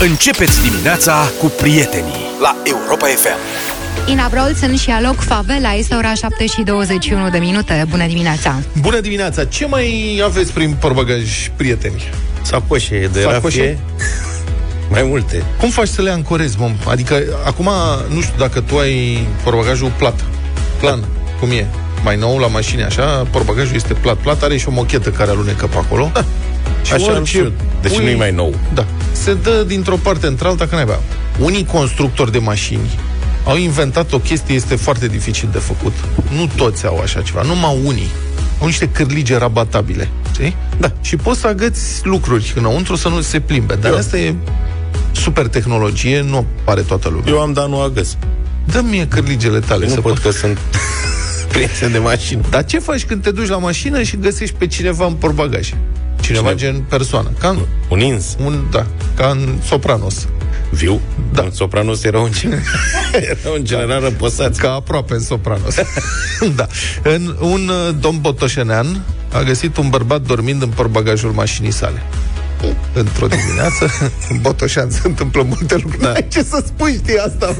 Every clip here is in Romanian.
Începeți dimineața cu prietenii la Europa FM. Ina Brolson și Aloc Favela este ora 7 și 21 de minute. Bună dimineața! Bună dimineața! Ce mai aveți prin porbagaj, prieteni? Sacoșe de Sacoșe? rafie. Mai multe. Cum faci să le ancorezi, mă? Adică, acum, nu știu dacă tu ai porbagajul plat. Plan, cum e? Mai nou la mașini, așa, porbagajul este plat-plat, are și o mochetă care alunecă pe acolo. Și Așa am și eu. Deci pui- nu-i mai nou. Da. Se dă dintr-o parte într-alta, că n-ai Unii constructori de mașini au inventat o chestie, este foarte dificil de făcut. Nu toți au așa ceva, numai unii. Au niște cârlige rabatabile, știi? Da. Și poți să agăți lucruri înăuntru să nu se plimbe. Dar Eu- asta e super tehnologie, nu are toată lumea. Eu am dat nu agăs. Dă-mi mie cârligele tale Nu să pot pot. că sunt prieten de mașină. Dar ce faci când te duci la mașină și găsești pe cineva în porbagaj? Cineva Cine? gen persoană. Ca în, Un ins. un, da, ca în Sopranos. Viu. Da. În Sopranos era un, gen- era un general răposat. Ca aproape în Sopranos. da. În, un uh, domn botoșenean a găsit un bărbat dormind în portbagajul mașinii sale. Într-o dimineață, în Botoșan se întâmplă multe lucruri. Da. Ce să spui, știi asta?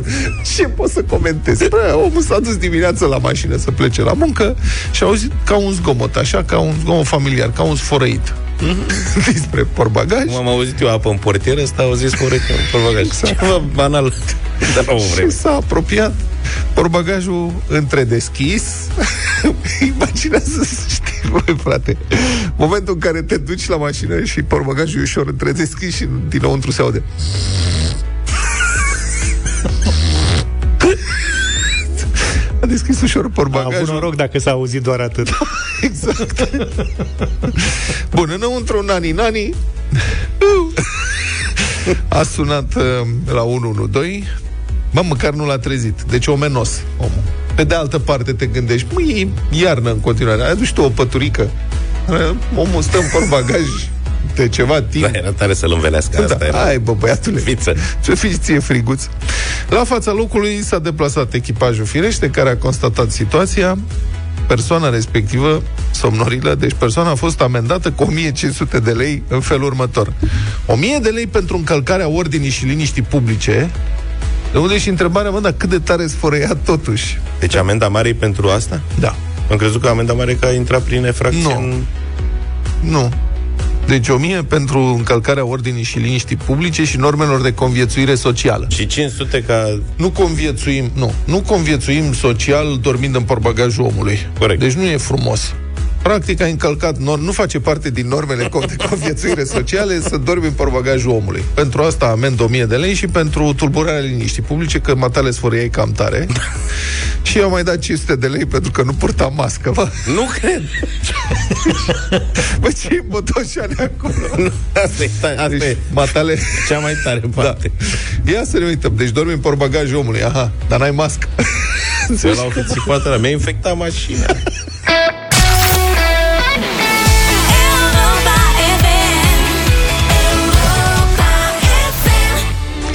Ce poți să comentezi? Bă, omul s-a dus dimineața la mașină să plece la muncă și a auzit ca un zgomot, așa, ca un zgomot familiar, ca un sfărăit. Despre portbagaj. Cum am auzit eu apă în portieră, ăsta au zis corect în portbagaj. Exact. Ceva banal. Dar la o vreme. Și s-a apropiat Porbagajul întredeschis Imaginează știi, voi, frate Momentul în care te duci la mașină Și porbagajul e ușor întredeschis Și dinăuntru se aude A deschis ușor A avut porbagajul noroc dacă s-a auzit doar atât. Exact. Bun, înăuntru nani nani. A sunat uh, la 112 Mă, măcar nu l-a trezit. Deci omenos omul. Pe de altă parte te gândești Măi, e iarnă în continuare. Ai adus tu o păturică. Uh, Omul stă în portbagaj De ceva timp Da, era tare să-l învelească. Asta da, era. Hai, bă, băiatule Fiță. Ce fiți ție friguț La fața locului s-a deplasat echipajul firește Care a constatat situația Persoana respectivă somnorilă, deci persoana a fost amendată cu 1500 de lei în felul următor. 1000 de lei pentru încălcarea ordinii și liniștii publice, de unde și întrebarea, mă, dar cât de tare sfărăia totuși? Deci amenda mare e pentru asta? Da. Am crezut că amenda mare că a intrat prin efracție Nu. în... Nu. Deci 1000 pentru încălcarea ordinii și liniștii publice și normelor de conviețuire socială. Și 500 ca... Nu conviețuim, nu, nu conviețuim social dormind în portbagajul omului. Corect. Deci nu e frumos. Practic ai încălcat, nor- nu face parte din normele co- de conviețuire sociale să dormi în portbagajul omului. Pentru asta amend 1000 de lei și pentru tulburarea liniștii publice, că matale sfărâiai cam tare. și eu mai dat 500 de lei pentru că nu purtam mască, bă. Nu cred! Bă, ce botoșane acolo? Nu, asta e, ta- asta Deci, e matale... cea mai tare Da. parte. Ia să ne uităm. Deci dormi în portbagajul omului. Aha, dar n-ai mască. Da. Eu l-au fi țipat ăla. Mi-a infectat mașina.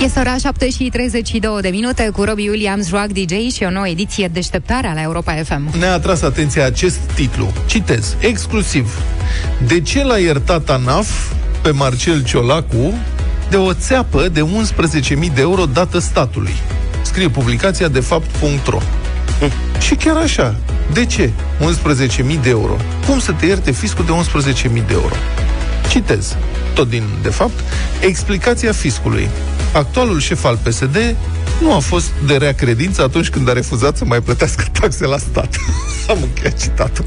Este ora 7 și 32 de minute cu Robbie Williams, Rock DJ și o nouă ediție deșteptare la Europa FM. ne-a atras atenția acest titlu. Citez, exclusiv. De ce l-a iertat ANAF pe Marcel Ciolacu de o țeapă de 11.000 de euro dată statului? Scrie publicația de fapt.ro Și chiar așa. De ce? 11.000 de euro. Cum să te ierte fiscul de 11.000 de euro? Citez, tot din de fapt, explicația fiscului. Actualul șef al PSD nu a fost de rea credință atunci când a refuzat să mai plătească taxe la stat. Am încheiat citatul.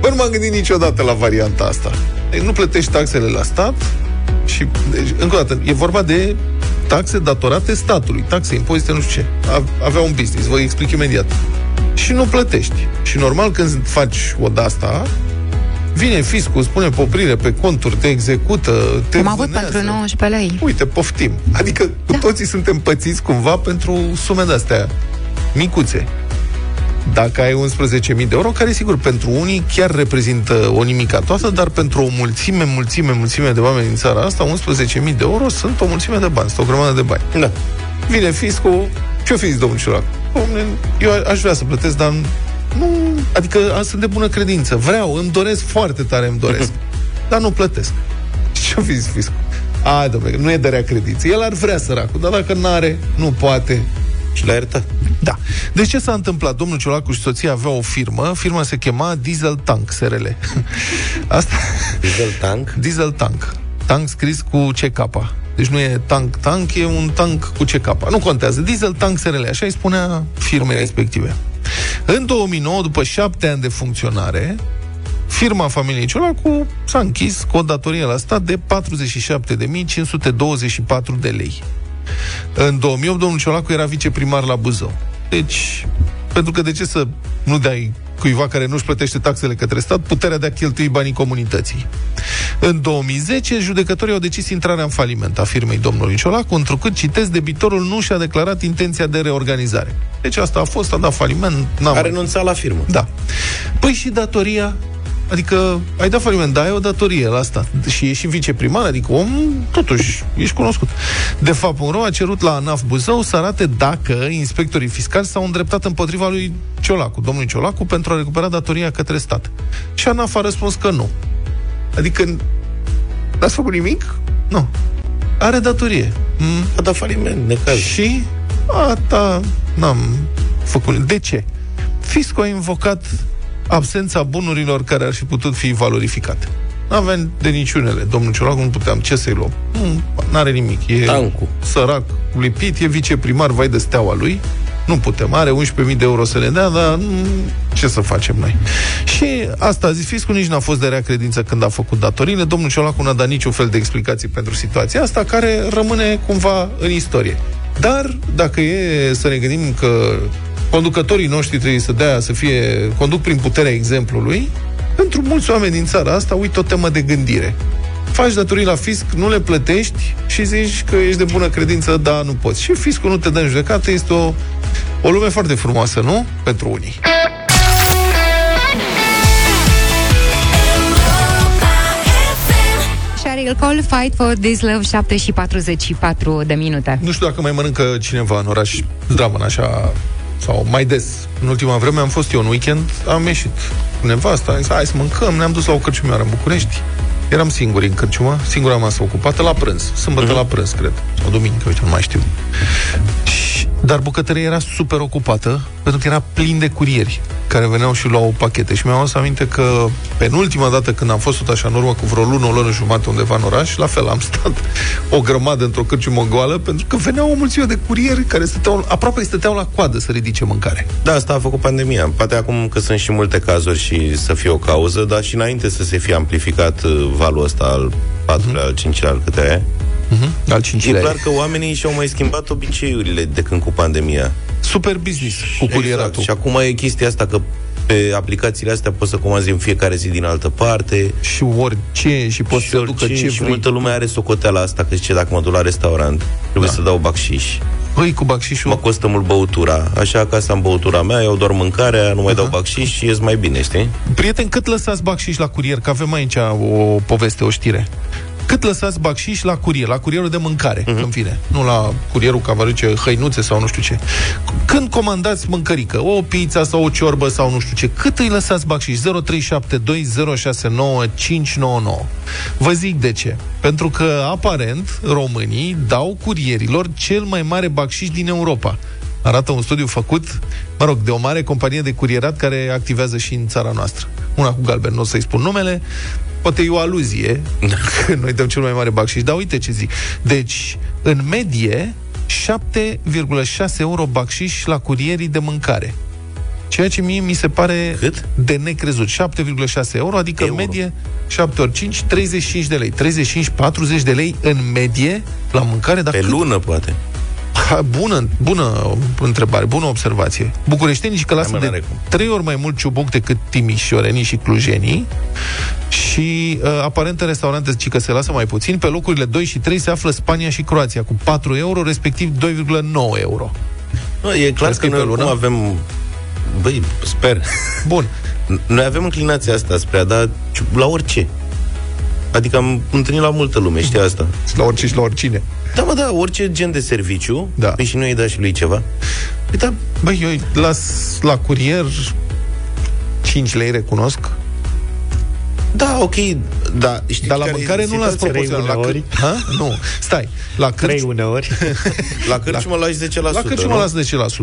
Bă, nu m-am gândit niciodată la varianta asta. Deci nu plătești taxele la stat și, deci, încă o dată, e vorba de taxe datorate statului, taxe, impozite, nu știu ce. A- Avea un business, vă explic imediat. Și nu plătești. Și normal când faci o de-asta, vine fiscul, spune poprire pe conturi, te execută, te Am avut vânează. pentru 19 lei. Uite, poftim. Adică cu Da. toții suntem pățiți cumva pentru sume de-astea micuțe. Dacă ai 11.000 de euro, care sigur pentru unii chiar reprezintă o nimicatoasă, dar pentru o mulțime, mulțime, mulțime de oameni din țara asta, 11.000 de euro sunt o mulțime de bani, sunt o grămadă de bani. Da. Vine fiscul, ce-o fi zis domnul Ciolac? Dom'le, Eu aș vrea să plătesc, dar nu, adică a, sunt de bună credință. Vreau, îmi doresc foarte tare, îmi doresc. dar nu plătesc. Ce-o fi zis fiscul? Hai, domnule, nu e de rea credință. El ar vrea săracul, dar dacă n-are, nu poate. Și l-a iertat. Da. Deci ce s-a întâmplat? Domnul Ciolacu și soția aveau o firmă, firma se chema Diesel Tank SRL. Asta... Diesel tank. Diesel Tank. Tank scris cu CK. Deci nu e tank tank, e un tank cu CK. Nu contează. Diesel Tank SRL, așa îi spunea firmei okay. respective. În 2009, după șapte ani de funcționare, firma familiei Ciolacu s-a închis cu o datorie la stat de 47.524 de lei. În 2008, domnul Ciolacu era viceprimar la Buzău. Deci, pentru că de ce să nu dai cuiva care nu-și plătește taxele către stat puterea de a cheltui banii comunității. În 2010, judecătorii au decis intrarea în faliment a firmei domnului Ciolacu, întrucât, citesc, debitorul nu și-a declarat intenția de reorganizare. Deci asta a fost, a dat faliment, n-a A mai- renunțat la firmă. da. Păi și datoria? Adică ai dat faliment, da, ai o datorie la asta. Și ești și viceprimar, adică om, totuși, ești cunoscut. De fapt, un a cerut la ANAF Buzău să arate dacă inspectorii fiscali s-au îndreptat împotriva lui Ciolacu, domnului Ciolacu, pentru a recupera datoria către stat. Și ANAF a răspuns că nu. Adică, n-ați făcut nimic? Nu. Are datorie. Mm, A dat faliment, necaz. și asta n-am făcut. De ce? Fisco a invocat absența bunurilor care ar fi putut fi valorificate. N-aveam de niciunele. Domnul Ciolacu nu puteam. Ce să-i luăm? Nu are nimic. E Tancul. sărac, lipit, e viceprimar, vai de steaua lui. Nu putem. Are 11.000 de euro să ne dea, dar mm, ce să facem noi? Și asta a zis fiscul, nici n-a fost de rea credință când a făcut datoriile. Domnul Ciolacu n-a dat niciun fel de explicații pentru situația asta, care rămâne cumva în istorie. Dar, dacă e să ne gândim că conducătorii noștri trebuie să dea, să fie, conduc prin puterea exemplului, pentru mulți oameni din țara asta, uite o temă de gândire. Faci datorii la fisc, nu le plătești și zici că ești de bună credință, dar nu poți. Și fiscul nu te dă în judecată, este o, o lume foarte frumoasă, nu? Pentru unii. Cheryl Cole, Fight for This Love, 7 și 44 de minute. Nu știu dacă mai mănâncă cineva în oraș zdravăn așa sau mai des. În ultima vreme am fost eu în weekend, am ieșit cu nevasta, am zis, hai să mâncăm, ne-am dus la o cărciumioară în București. Eram singuri în cărciumă, singura masă ocupată la prânz, sâmbătă la prânz, cred, sau duminică, uite, nu mai știu. Și- Dar bucătăria era super ocupată, pentru că era plin de curieri care veneau și luau pachete. Și mi-am adus aminte că penultima dată când am fost tot așa în urmă cu vreo lună, o lună jumate undeva în oraș, la fel am stat o grămadă într-o cărciumă goală, pentru că veneau o mulțime de curieri care stăteau, aproape stăteau la coadă să ridice mâncare. Da, asta a făcut pandemia. Poate acum că sunt și multe cazuri și să fie o cauză, dar și înainte să se fie amplificat uh, valul ăsta al patrulea, al cincilea, al câte e. Uh-huh. Al E cincilea. clar că oamenii și-au mai schimbat obiceiurile de când cu pandemia. Super business cu curieratul. Și acum e chestia asta că pe aplicațiile astea poți să comanzi în fiecare zi din altă parte. Și orice, și poți și să ducă orice, ce și vrei. multă lume are socoteala asta, că zice, dacă mă duc la restaurant, trebuie Da. să dau bacșiș. Băi, cu bacșișul... Mă costă mult băutura. Așa, acasă am băutura mea, eu doar mâncarea, nu mai dau bacșiș și ies mai bine, știi? Prieten, cât lăsați bacșiș la curier? Că avem aici o poveste, o știre. Cât lăsați bacșiș la curier, la curierul de mâncare, uh-huh. când vine. Nu la curierul care vă duce hăinuțe sau nu știu ce. Când comandați mâncărică, o pizza sau o ciorbă sau nu știu ce, cât îi lăsați bacșiș? 0372069599. Vă zic de ce. Pentru că, aparent, românii dau curierilor cel mai mare bacșiș din Europa. Arată un studiu făcut, mă rog, de o mare companie de curierat care activează și în țara noastră. Una cu galben, nu o să-i spun numele, poate e o aluzie, că noi dăm cel mai mare bacșiș, dar uite ce zic. Deci, în medie, 7,6 euro bacșiș la curierii de mâncare. Ceea ce mie mi se pare Cât? de necrezut. 7,6 euro, adică Euro. în medie 7 ori 5, 35 de lei. 35-40 de lei în medie la mâncare. Dar Pe cât lună, poate. Ha, bună, bună întrebare, bună observație. Bucureștenii și că lasă mă, de n-are cum. trei ori mai mult ciubuc decât timișorenii și clujenii și uh, aparent în restaurante zice că se lasă mai puțin. Pe locurile 2 și 3 se află Spania și Croația cu 4 euro, respectiv 2,9 euro. Nu, e clar Crezi că că e noi pe lună? oricum avem... Băi, sper. Bun. Noi avem înclinația asta spre a da ciu- la orice. Adică am întâlnit la multă lume, știi asta? Și la orice și la oricine. Da, mă, da, orice gen de serviciu. Da. Păi și nu îi da și lui ceva. Păi da, băi, eu îi las la curier 5 lei, recunosc. Da, ok, da, știți Dar la care e mâncare nu l-ați situația? proporționat. La uneori. cât? Ha? Nu. Stai. La Trei cârci, uneori. La cărci mă lași 10%, la cârci nu? mă las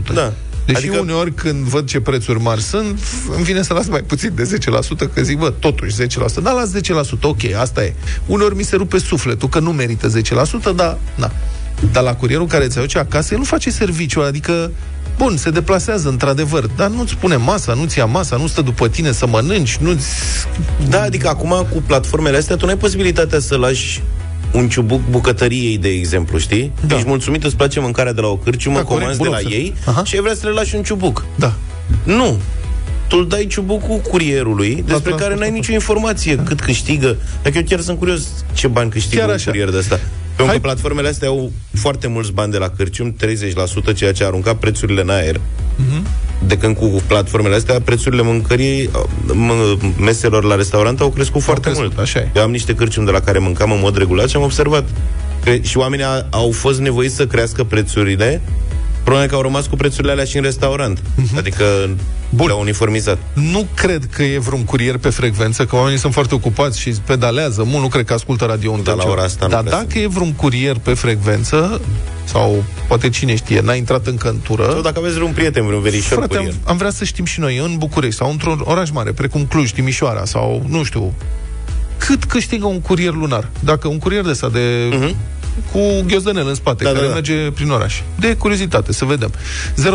10%. Da. Deși Adică- adică... uneori când văd ce prețuri mari sunt, îmi vine să las mai puțin de 10%, că zic, bă, totuși 10%. Dar las 10%, ok, asta e. Uneori mi se rupe sufletul că nu merită 10%, dar, na. Dar la curierul care ți aduce acasă, el nu face serviciu, adică Bun, se deplasează într-adevăr, dar nu-ți pune masa, nu-ți ia masa, nu stă după tine să mănânci, nu-ți... Da, adică acum cu platformele astea tu nu ai posibilitatea să lași un ciubuc bucătăriei, de exemplu, știi? Da. Da. Ești mulțumit, îți place mâncarea de la o cârciumă, Da, da, corect, comanzi de bun la observ. ei Aha. și ai vrea să le lași un ciubuc. Da. Nu. Tu îl dai ciubucul curierului, despre care transportator. n-ai nicio informație cât câștigă. Dacă eu chiar sunt curios ce bani câștigă Chiar un așa. curier de ăsta. Pentru Hai- că platformele astea au foarte mulți bani de la cârcium, 30%, ceea ce a aruncat prețurile în aer. De când cu platformele astea, prețurile mâncării, m- meselor la restaurant au crescut foarte crescut, mult. așa e. Eu am niște cârciumi de la care mâncam în mod regulat și am observat că și oamenii a, au fost nevoiți să crească prețurile Problema e că au rămas cu prețurile alea și în restaurant. Adică Bun. le-au uniformizat. Nu cred că e vreun curier pe frecvență, că oamenii sunt foarte ocupați și pedalează mult, nu cred că ascultă radio Da, la ora asta nu Dar cred să- dacă e vreun curier pe frecvență, sau poate cine știe, n-a intrat încă în tură, Sau dacă aveți vreun prieten, vreun verișor frate, am, curier. am vrea să știm și noi, în București sau într-un oraș mare, precum Cluj, Timișoara sau, nu știu, cât câștigă un curier lunar? Dacă un curier de ăsta de... Mhm. Cu ghiozdanel în spate, Da, care da, da. merge prin oraș. De curiozitate, să vedem. 0372069599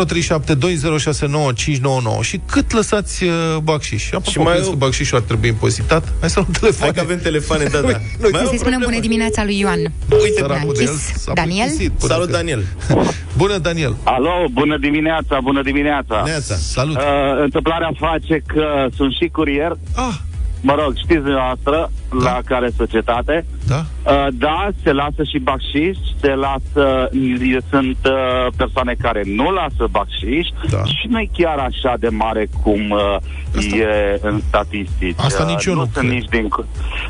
și cât lăsați uh, bacșiș? Apropo, Și și mai mai eu- că bacșișul ar trebui impozitat? Hai să luăm telefon. Hai că avem telefoane, da, da. Noi- Mai Să-i au o spunem problemă. bună dimineața lui Ioan. Uite, Săracul de el închis. s-a Daniel? plictisit până Salut, când- Daniel. Bună, Daniel. Alo, bună dimineața, bună dimineața. Neața. Salut. Uh, întâmplarea face că sunt și curier, Ah, mă rog, știți dumneavoastră Da. la care societate. da? Uh, da, se lasă și bacșiș, se lasă, sunt uh, persoane care nu lasă bacșiș Da. și nu e chiar așa de mare cum uh, Asta- e în statistici. Asta nici eu nu nu sunt cred. nici din,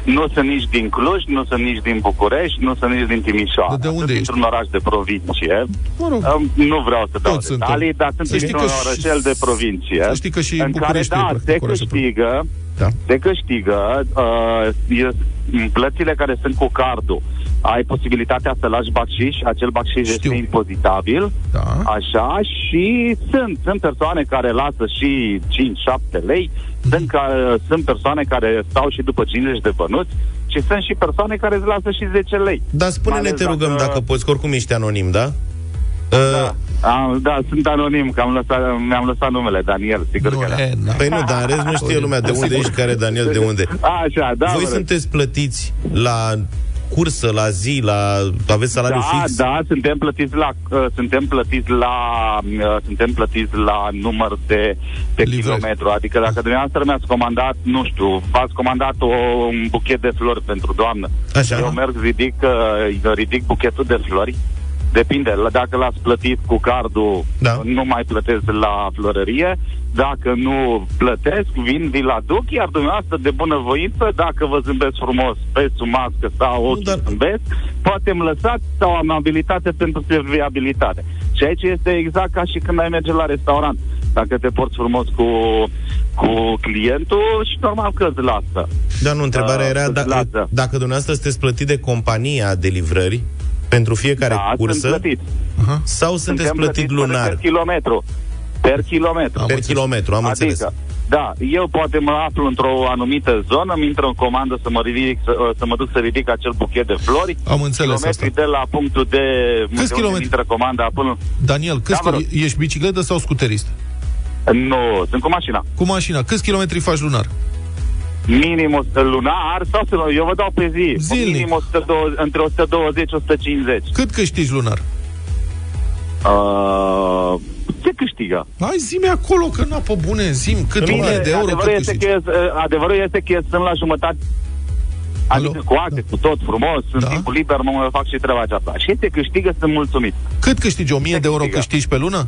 nu sunt nici din Cluj, nu sunt nici din București, nu sunt nici din Timișoara. De- de unde sunt ești? dintr-un oraș de provincie. Mă rog. Um, nu vreau să dau Toți suntem. detalii, dar sunt Să știi dintr-un că și- orășel de provincie. să știi că și în care, Bucureștiul e da, practic se oraș de câștigă, Da. se câștigă uh, e- în plățile care sunt cu cardul. Ai posibilitatea să lași bacșiș, acel bacșiș Știu. este impozitabil, Da. așa, și sunt, sunt persoane care lasă și 5-7 lei, Mhm. sunt, ca, sunt persoane care stau și după 50 de bănuți, și sunt și persoane care îți lasă și 10 lei. Dar spune-ne, Mai te ales rugăm, dacă- dacă poți, că oricum ești anonim, da? Uh, Da, am, da, sunt anonim, că am lăsat, mi-am lăsat numele, Daniel, sigur Nu, că da. e, na. Păi nu, dar în rest nu știe lumea de unde ești, care Daniel, de unde. Așa, da, Voi vă rog. sunteți plătiți la cursă, la zi, la... aveți salariu da, fix? Da, suntem plătiți la uh, suntem plătiți la uh, suntem plătiți la număr de, de Livrări. kilometru. Adică dacă dumneavoastră mi-ați comandat, nu știu, v-ați comandat o, un buchet de flori pentru doamnă. Așa. Eu merg, ridic, uh, ridic buchetul de flori. Depinde, la- dacă l-ați plătit cu cardul, Da. nu mai plătesc la florărie. Dacă nu plătesc, vin, vi-l aduc, iar dumneavoastră de bunăvoință, dacă vă zâmbesc frumos pe sub mască sau ochii dar- zâmbesc, poate îmi lăsați sau amabilitate pentru serviabilitate. Și aici este exact ca și când ai merge la restaurant. Dacă te porți frumos cu, cu clientul și normal că îți lasă. Dar nu, întrebarea Uh, era îți da, lasă. dacă dumneavoastră sunteți plătit de compania de livrări pentru fiecare da, cursă sunt plătit. sau sunteți Suntem plătit plătiți lunar Per kilometru. Per kilometru. Am per înțeles. kilometru, am adică, înțeles. da, eu poate mă aflu într-o anumită zonă, îmi intră în comandă să mă, ridic, să, să mă duc să ridic acel buchet de flori. Am înțeles Kilometri asta. de la punctul de... unde unde kilometri? intră comanda până... Daniel, câți Da, vă rog. kilo- ești bicicletă sau scuterist? Nu, sunt cu mașina. Cu mașina, câți kilometri faci lunar? Minim 100 lunar sau să eu vă dau pe zi. Zilnic. Minim 120, între 120-150. Cât câștigi lunar? Uh, ce câștigă? Hai zi acolo, că n pe bune, zim, cât Bine, 1000 de euro, cât adevărul, este câștigi? că, e- adevărul este că sunt la jumătate Alo? Adică cu acte, cu tot frumos, în Da. timpul liber mă fac și treaba aceasta. Și este câștigă, sunt mulțumit. Cât câștigi? 1000 de euro câștigă? câștigi pe lună?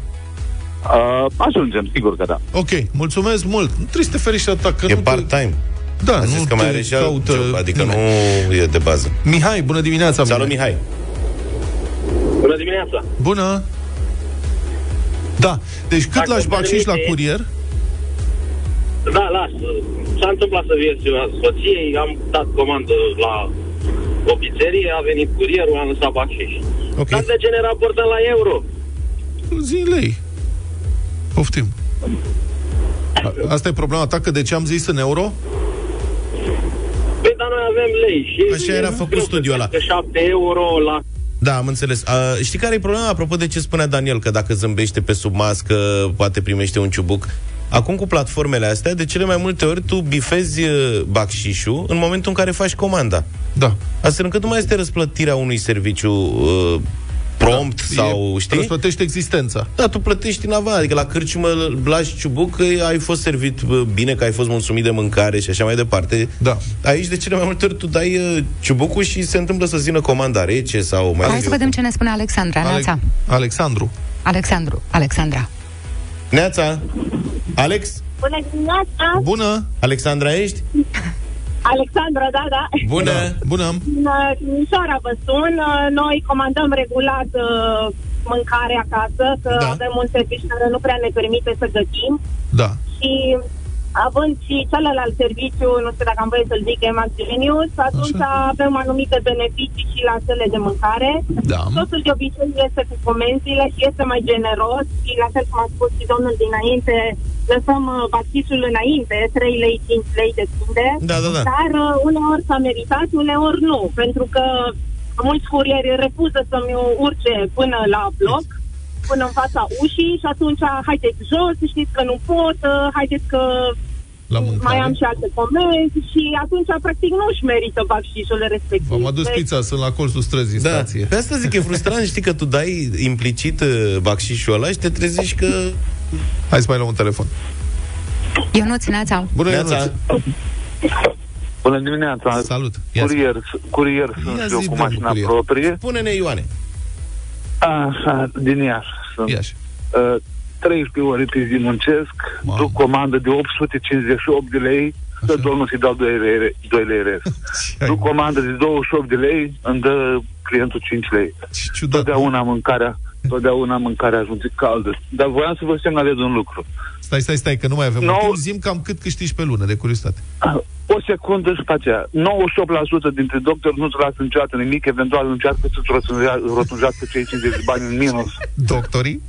Uh, ajungem, sigur că da. Ok, mulțumesc mult. Nu trebuie să te feriști atât, că E nu te- part-time. Da, A zis nu că mai te are și alt caută job, adică nimeni. nu e de bază. Mihai, bună dimineața, Salut, Mihai. Bună dimineața! Bună. Da, deci cât Dacă lași îmi bacșiș la permite- curier? Da, lasă. S-a întâmplat să vin ziua soției, am dat comandă la o pizzerie, a venit curierul, am lăsat bacșiș. Ok. Dar de ce ne raportăm la euro? Zi lei. Poftim. A- Asta e problema ta, că de ce am zis în euro? Păi, dar noi avem lei și... Așa era e făcut greu să studiul ăla. crească 7 euro la... Da, am înțeles. A, știi care e problema? Apropo de ce spunea Daniel, că dacă zâmbește pe sub mască, poate primește un ciubuc. Acum cu platformele astea, de cele mai multe ori tu bifezi uh, bacșișul în momentul în care faci comanda. Da. Astfel încât nu mai este răsplătirea unui serviciu uh, prompt da, sau, E- știi? Răsplătești existența. Da, tu plătești în avans, adică la cârciumă lași ciubuc că ai fost servit bă, bine, că ai fost mulțumit de mâncare și așa mai departe. Da. Aici de cele mai multe ori tu dai uh, ciubucul și se întâmplă să zină comanda rece sau mai Hai să vedem ce ne spune Alexandra. Neața. Alexandru. Alexandru. Alexandra. Neața! Alex? Bună dimineața! Bună! Alexandra ești? Alexandra, da, da. Bună! Bună! Din uh, Timișoara vă sun. Uh, Noi comandăm regulat uh, mâncare acasă, că Da. da. avem un serviciu care nu prea ne permite să gătim. Da. Și având și celălalt serviciu, nu știu dacă am voie să-l zic, Emax Genius, atunci Așa. avem anumite beneficii și la cele de mâncare. Da. Totul de obicei este cu comenzile și este mai generos și la fel cum a spus și domnul dinainte, lăsăm uh, bachisul înainte, 3 lei, 5 lei depinde. Da, da, da. Dar uh, uneori s-a meritat, uneori nu, pentru că mulți curieri refuză să-mi urce până la bloc, până în fața ușii și atunci haideți jos, știți că nu pot, uh, haideți că La mâncare. mai am și alte comenzi și atunci practic nu își merită bacșișul respectiv. V-am adus Deci, pizza, sunt la colțul străzii, Da, stație. pe asta zic, e frustrant, știi că tu dai implicit uh, bacșișul ăla și te trezești că... Hai să mai luăm un telefon. Ionuț, Neața. Bună, Neața. Ionuț. Bună dimineața! Salut. Ia zi. Curier, curier sunt Ia și eu zi, cu domnul mașina curier. proprie. Spune-ne, Ioane. Așa, din Iași sunt. Iași. Uh, 13 ore pe zi muncesc, Mamă. duc comandă de 858 de lei, dă Așa. domnul să-i dau 2 lei, 2 lei rest. Ce ai, Duc comandă de 28 de lei, îmi dă clientul 5 lei. Ce ciudat. Totdeauna mâncarea, totdeauna mâncarea ajunge caldă. Dar voiam să vă semnalez un lucru. Stai, stai, stai, că nu mai avem No. no. timp. Zim cam cât câștigi pe lună, de curiozitate. O secundă și pe aceea. 98% dintre doctori nu-ți lasă niciodată nimic, eventual încearcă să-ți rotunjea- rotunjească cei 50 de bani în minus. Doctorii?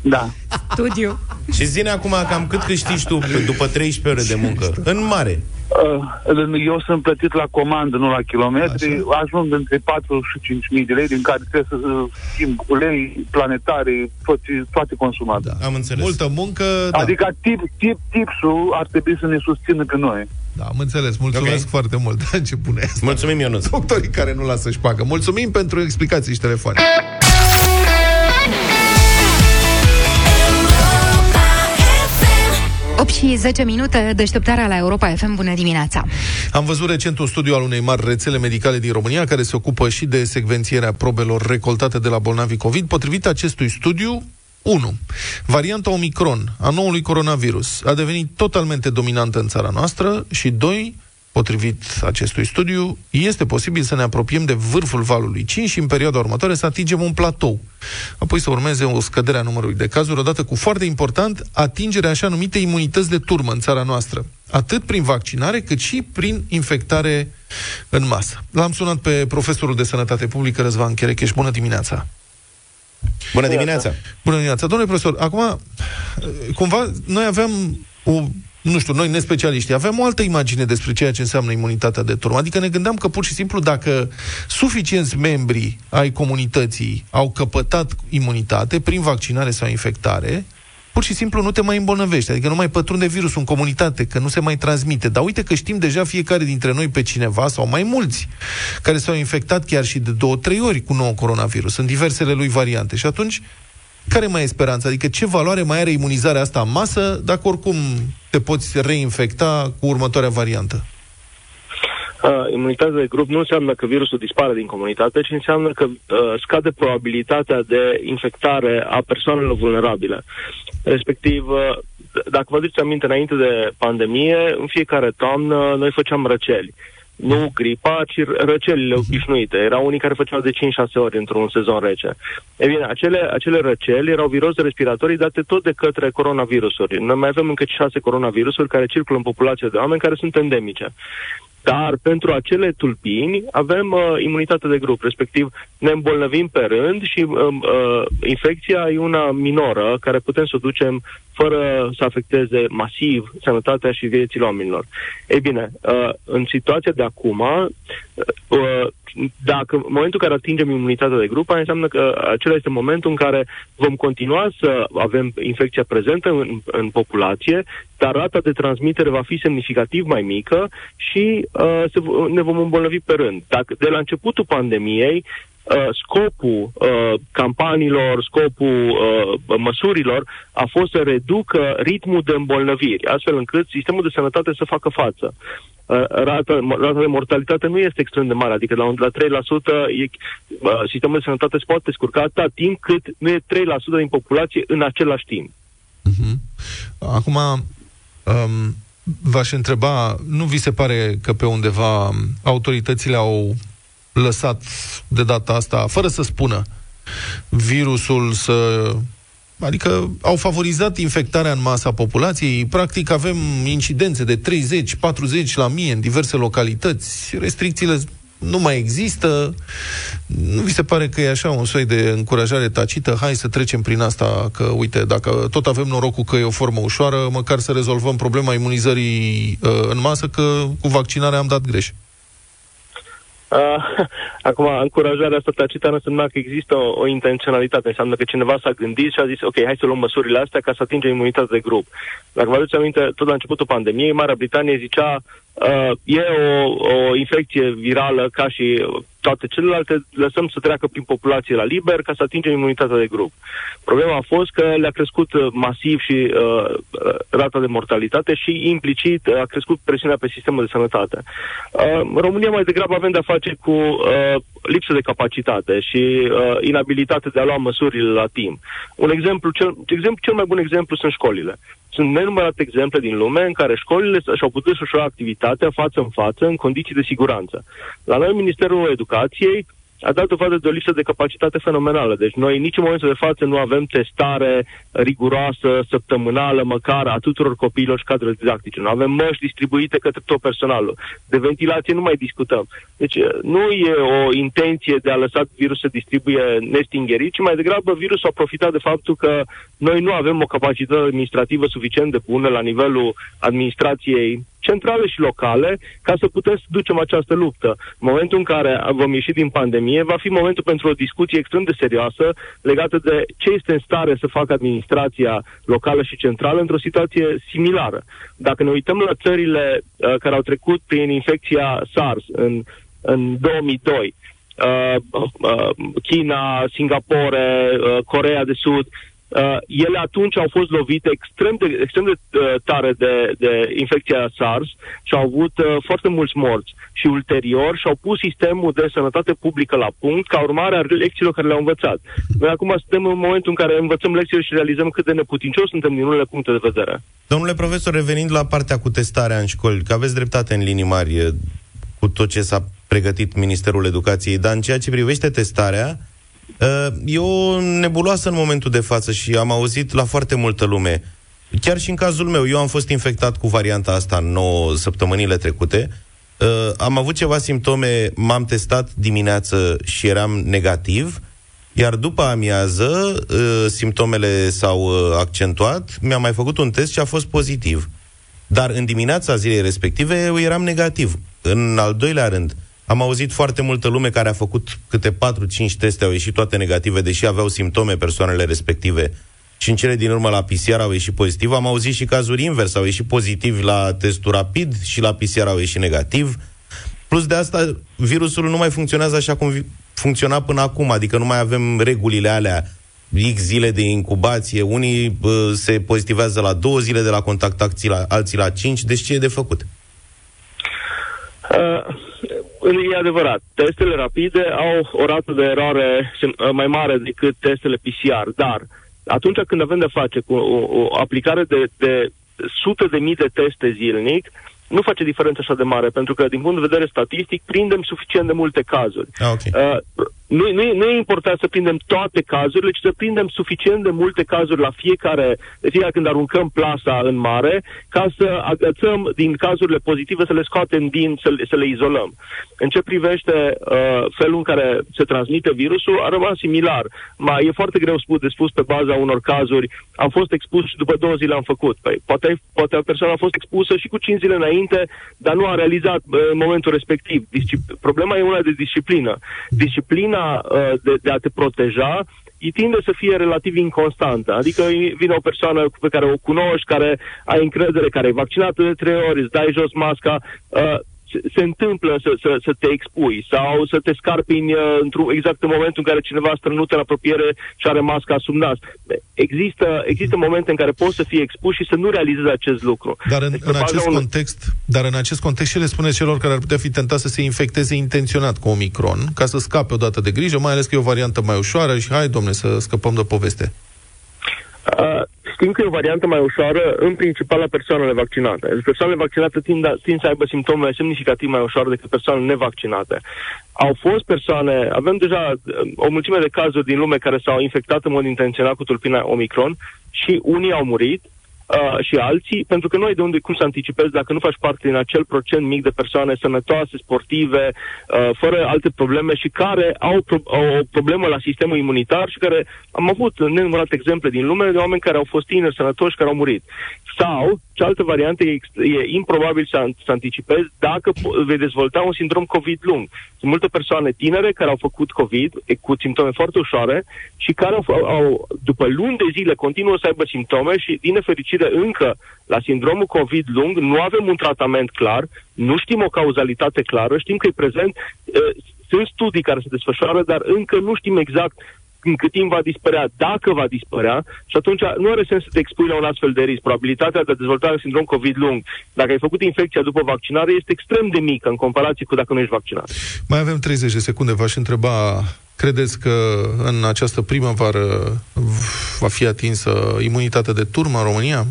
Da. Studiu. Și zine acum cam cât câștigi tu p- după 13 ore de muncă. În mare. Uh, Eu sunt plătit la comandă, nu la kilometri. Așa. Ajung între 4 și 5 mii de lei, din care trebuie să uh, schimb ulei, planetare, toate, toate consumate. Da. Am înțeles. Multă muncă, da. Adică tip, tip, tipsul ar trebui să ne susțină pe noi. Da, am înțeles. Mulțumesc Ok. foarte mult. Ce bune asta. Mulțumim, Ionuț. Doctorii care nu lasă-și șpagă. Mulțumim pentru explicații și telefoane. 8 și 10 minute, deșteptarea la Europa FM. Bună dimineața! Am văzut recent un studiu al unei mari rețele medicale din România care se ocupă și de secvențierea probelor recoltate de la bolnavii COVID. Potrivit acestui studiu, 1. Varianta Omicron a noului coronavirus a devenit totalmente dominantă în țara noastră și 2. Potrivit acestui studiu, este posibil să ne apropiem de vârful valului 5 și în perioada următoare să atingem un platou. Apoi să urmeze o scădere a numărului de cazuri, odată cu foarte important, atingerea așa numite imunități de turmă în țara noastră. Atât prin vaccinare, cât și prin infectare în masă. L-am sunat pe profesorul de sănătate publică, Răzvan Cherecheș. Bună dimineața! Bună dimineața. Bună dimineața! Domnule profesor, acum, cumva, noi aveam o nu știu, noi nespecialiști, aveam o altă imagine despre ceea ce înseamnă imunitatea de turmă. Adică ne gândeam că pur și simplu dacă suficienți membri ai comunității au căpătat imunitate prin vaccinare sau infectare, pur și simplu nu te mai îmbolnăvești, adică nu mai pătrunde virusul în comunitate, că nu se mai transmite. Dar uite că știm deja fiecare dintre noi pe cineva sau mai mulți care s-au infectat chiar și de două, trei ori cu nou coronavirus, în diversele lui variante. Și atunci, care mai e speranța? Adică ce valoare mai are imunizarea asta în masă dacă oricum te poți reinfecta cu următoarea variantă? Uh, imunitatea de grup nu înseamnă că virusul dispare din comunitate, ci înseamnă că uh, scade probabilitatea de infectare a persoanelor vulnerabile. Respectiv, uh, d- dacă vă aduceți aminte înainte de pandemie, în fiecare toamnă noi făceam răceli. Nu gripa, ci răcelile obișnuite. Erau unii care făceau de 5-6 ori într-un sezon rece. E bine, acele, acele răceli erau viroze respiratorii date tot de către coronavirusuri. Noi mai avem încă 6 coronavirusuri care circulă în populație de oameni care sunt endemice. Dar pentru acele tulpini avem uh, imunitate de grup, respectiv ne îmbolnăvim pe rând și uh, uh, infecția e una minoră care putem să o ducem fără să afecteze masiv sănătatea și viețile oamenilor. Ei bine, uh, în situația de acum, uh, uh, dacă în momentul în care atingem imunitatea de grup, aia înseamnă că acela este momentul în care vom continua să avem infecția prezentă în, în populație, dar rata de transmitere va fi semnificativ mai mică și uh, se, v- ne vom îmbolnăvi pe rând. Dacă de la începutul pandemiei, uh, scopul uh, campaniilor, scopul uh, măsurilor a fost să reducă ritmul de îmbolnăviri, astfel încât sistemul de sănătate să facă față. Uh, rata, rata de mortalitate nu este extrem de mare, adică la, un- la 3% e, uh, sistemul de sănătate se poate descurca atâta timp cât nu e 3% din populație în același timp. Acum, um, v-aș întreba, nu vi se pare că pe undeva um, autoritățile au lăsat de data asta, fără să spună, virusul să... Adică au favorizat infectarea în masa populației. Practic avem incidențe de 30-40 la mie în diverse localități. Restricțiile nu mai există. Nu vi se pare că e așa un soi de încurajare tacită? Hai să trecem prin asta, că uite, dacă tot avem norocul că e o formă ușoară, măcar să rezolvăm problema imunizării uh, în masă, că cu vaccinarea am dat greș. Uh, acum, încurajarea asta tacită ar însemna că există o, o intenționalitate. Înseamnă că cineva s-a gândit și a zis, ok, hai să luăm măsurile astea ca să atingem imunitatea de grup. Dacă vă aduceți aminte, tot la începutul pandemiei, Marea Britanie zicea, uh, e o, o infecție virală ca și toate celelalte, lăsăm să treacă prin populație la liber ca să atingem imunitatea de grup. Problema a fost că le-a crescut uh, masiv și uh, uh, rata de mortalitate și implicit uh, a crescut presiunea pe sistemul de sănătate. Uh, în România mai degrabă avem de-a face cu uh, lipsă de capacitate și uh, inabilitate de a lua măsurile la timp. Un exemplu, cel, exemplu, cel mai bun exemplu sunt școlile. Sunt nenumărate exemple din lume în care școlile și-au putut desfășura activitatea față în față în condiții de siguranță. La noi, Ministerul Educației a dat dovadă de o lipsă de capacitate fenomenală. Deci noi nici în momentul de față nu avem testare riguroasă, săptămânală, măcar a tuturor copiilor și cadrele didactice. Nu avem măști distribuite către tot personalul. De ventilație nu mai discutăm. Deci nu e o intenție de a lăsa virusul să distribuie nestingerit, ci mai degrabă virusul a profitat de faptul că noi nu avem o capacitate administrativă suficient de bună la nivelul administrației centrale și locale ca să putem să ducem această luptă. În momentul în care vom ieși din pandemie, va fi momentul pentru o discuție extrem de serioasă legată de ce este în stare să facă administrația locală și centrală într-o situație similară. Dacă ne uităm la țările uh, care au trecut prin infecția SARS în, în 2002, uh, uh, China, Singapore, uh, Corea de Sud, uh, ele atunci au fost lovite extrem de, extrem de uh, tare de, de infecția SARS și au avut uh, foarte mulți morți. Și ulterior și-au pus sistemul de sănătate publică la punct ca urmare a lecțiilor care le-au învățat. Noi acum suntem în momentul în care învățăm lecțiile și realizăm cât de neputincioși suntem din unele puncte de vedere. Domnule profesor, revenind la partea cu testarea în școli, că aveți dreptate în linii mari e, cu tot ce s-a pregătit Ministerul Educației, dar în ceea ce privește testarea, e, e o nebuloasă în momentul de față și am auzit la foarte multă lume. Chiar și în cazul meu, eu am fost infectat cu varianta asta în 9 săptămânile trecute, Uh, am avut ceva simptome, m-am testat dimineață și eram negativ, iar după amiază uh, simptomele s-au uh, accentuat, mi-am mai făcut un test și a fost pozitiv. Dar în dimineața zilei respective eu eram negativ. În al doilea rând, am auzit foarte multă lume care a făcut câte 4-5 teste, au ieșit toate negative, deși aveau simptome persoanele respective. Și în cele din urmă la PCR au ieșit pozitiv. Am auzit și cazuri invers, au ieșit pozitiv la testul rapid și la PCR au ieșit negativ. Plus de asta, virusul nu mai funcționează așa cum vi- funcționa până acum, adică nu mai avem regulile alea X zile de incubație, unii bă, se pozitivează la două zile de la contact, alții la, alții la cinci, deci ce e de făcut? Uh, e adevărat, testele rapide au o rată de eroare sem- uh, mai mare decât testele PCR, dar atunci când avem de face cu o, o aplicare de, de sute de mii de teste zilnic, nu face diferență așa de mare, pentru că, din punct de vedere statistic, prindem suficient de multe cazuri. Ah, ok. Uh, nu, nu, e- nu e important să prindem toate cazurile, ci să prindem suficient de multe cazuri la fiecare, de fiecare când aruncăm plasa în mare, ca să agățăm din cazurile pozitive, să le scoatem din, să le, să le izolăm. În ce privește uh, felul în care se transmite virusul, a rămas similar. Mai e foarte greu spus, de spus pe baza unor cazuri, am fost expus și după două zile am făcut. Păi, poate, poate o persoană a fost expusă și cu cinci zile înainte, dar nu a realizat uh, în momentul respectiv. Discip- problema e una de disciplină. Disciplina uh, de, de a te proteja îi tinde să fie relativ inconstantă. Adică vine o persoană pe care o cunoști, care ai încredere, care e vaccinată de trei ori, îți dai jos masca, uh, se, se întâmplă să, să, să te expui sau să te scarpini uh, într-un, exact în momentul în care cineva strănută în apropiere și are masca sub nas. Există, există momente în care poți să fii expus și să nu realizezi acest lucru. Dar în, Deci, pe în baza acest unor- context, dar în acest context ce le spune celor care ar putea fi tentați să se infecteze intenționat cu Omicron, ca să scape odată de grijă, mai ales că e o variantă mai ușoară și hai, domne, să scăpăm de poveste. Uh, știm că e o variantă mai ușoară, în principal la persoanele vaccinate. Deci persoanele vaccinate tind, a- tind să aibă simptome semnificativ mai ușoare decât persoanele nevaccinate. Au fost persoane, avem deja uh, o mulțime de cazuri din lume care s-au infectat în mod intenționat cu tulpina Omicron și unii au murit uh, și alții, pentru că nu ai de unde cum să anticipezi dacă nu faci parte din acel procent mic de persoane sănătoase, sportive, uh, fără alte probleme și care au, pro- au o problemă la sistemul imunitar și care am avut nenumărate exemple din lume de oameni care au fost tineri sănătoși care au murit. Sau, cealaltă variantă e, ex- e improbabil să, an- să anticipezi dacă po- vei dezvolta un sindrom COVID lung. Sunt multe persoane tinere care au făcut COVID e, cu simptome foarte ușoare și care au, f- au, după luni de zile continuă să aibă simptome și, din nefericire, încă la sindromul COVID lung nu avem un tratament clar, nu știm o cauzalitate clară, știm că e prezent, uh, sunt studii care se desfășoară, dar încă nu știm exact în cât timp va dispărea, dacă va dispărea, și atunci nu are sens să te expui la un astfel de risc. Probabilitatea de a dezvolta un sindrom COVID lung, dacă ai făcut infecția după vaccinare, este extrem de mică în comparație cu dacă nu ești vaccinat. Mai avem 30 de secunde, v-aș întreba, credeți că în această primăvară va fi atinsă imunitatea de turmă în România?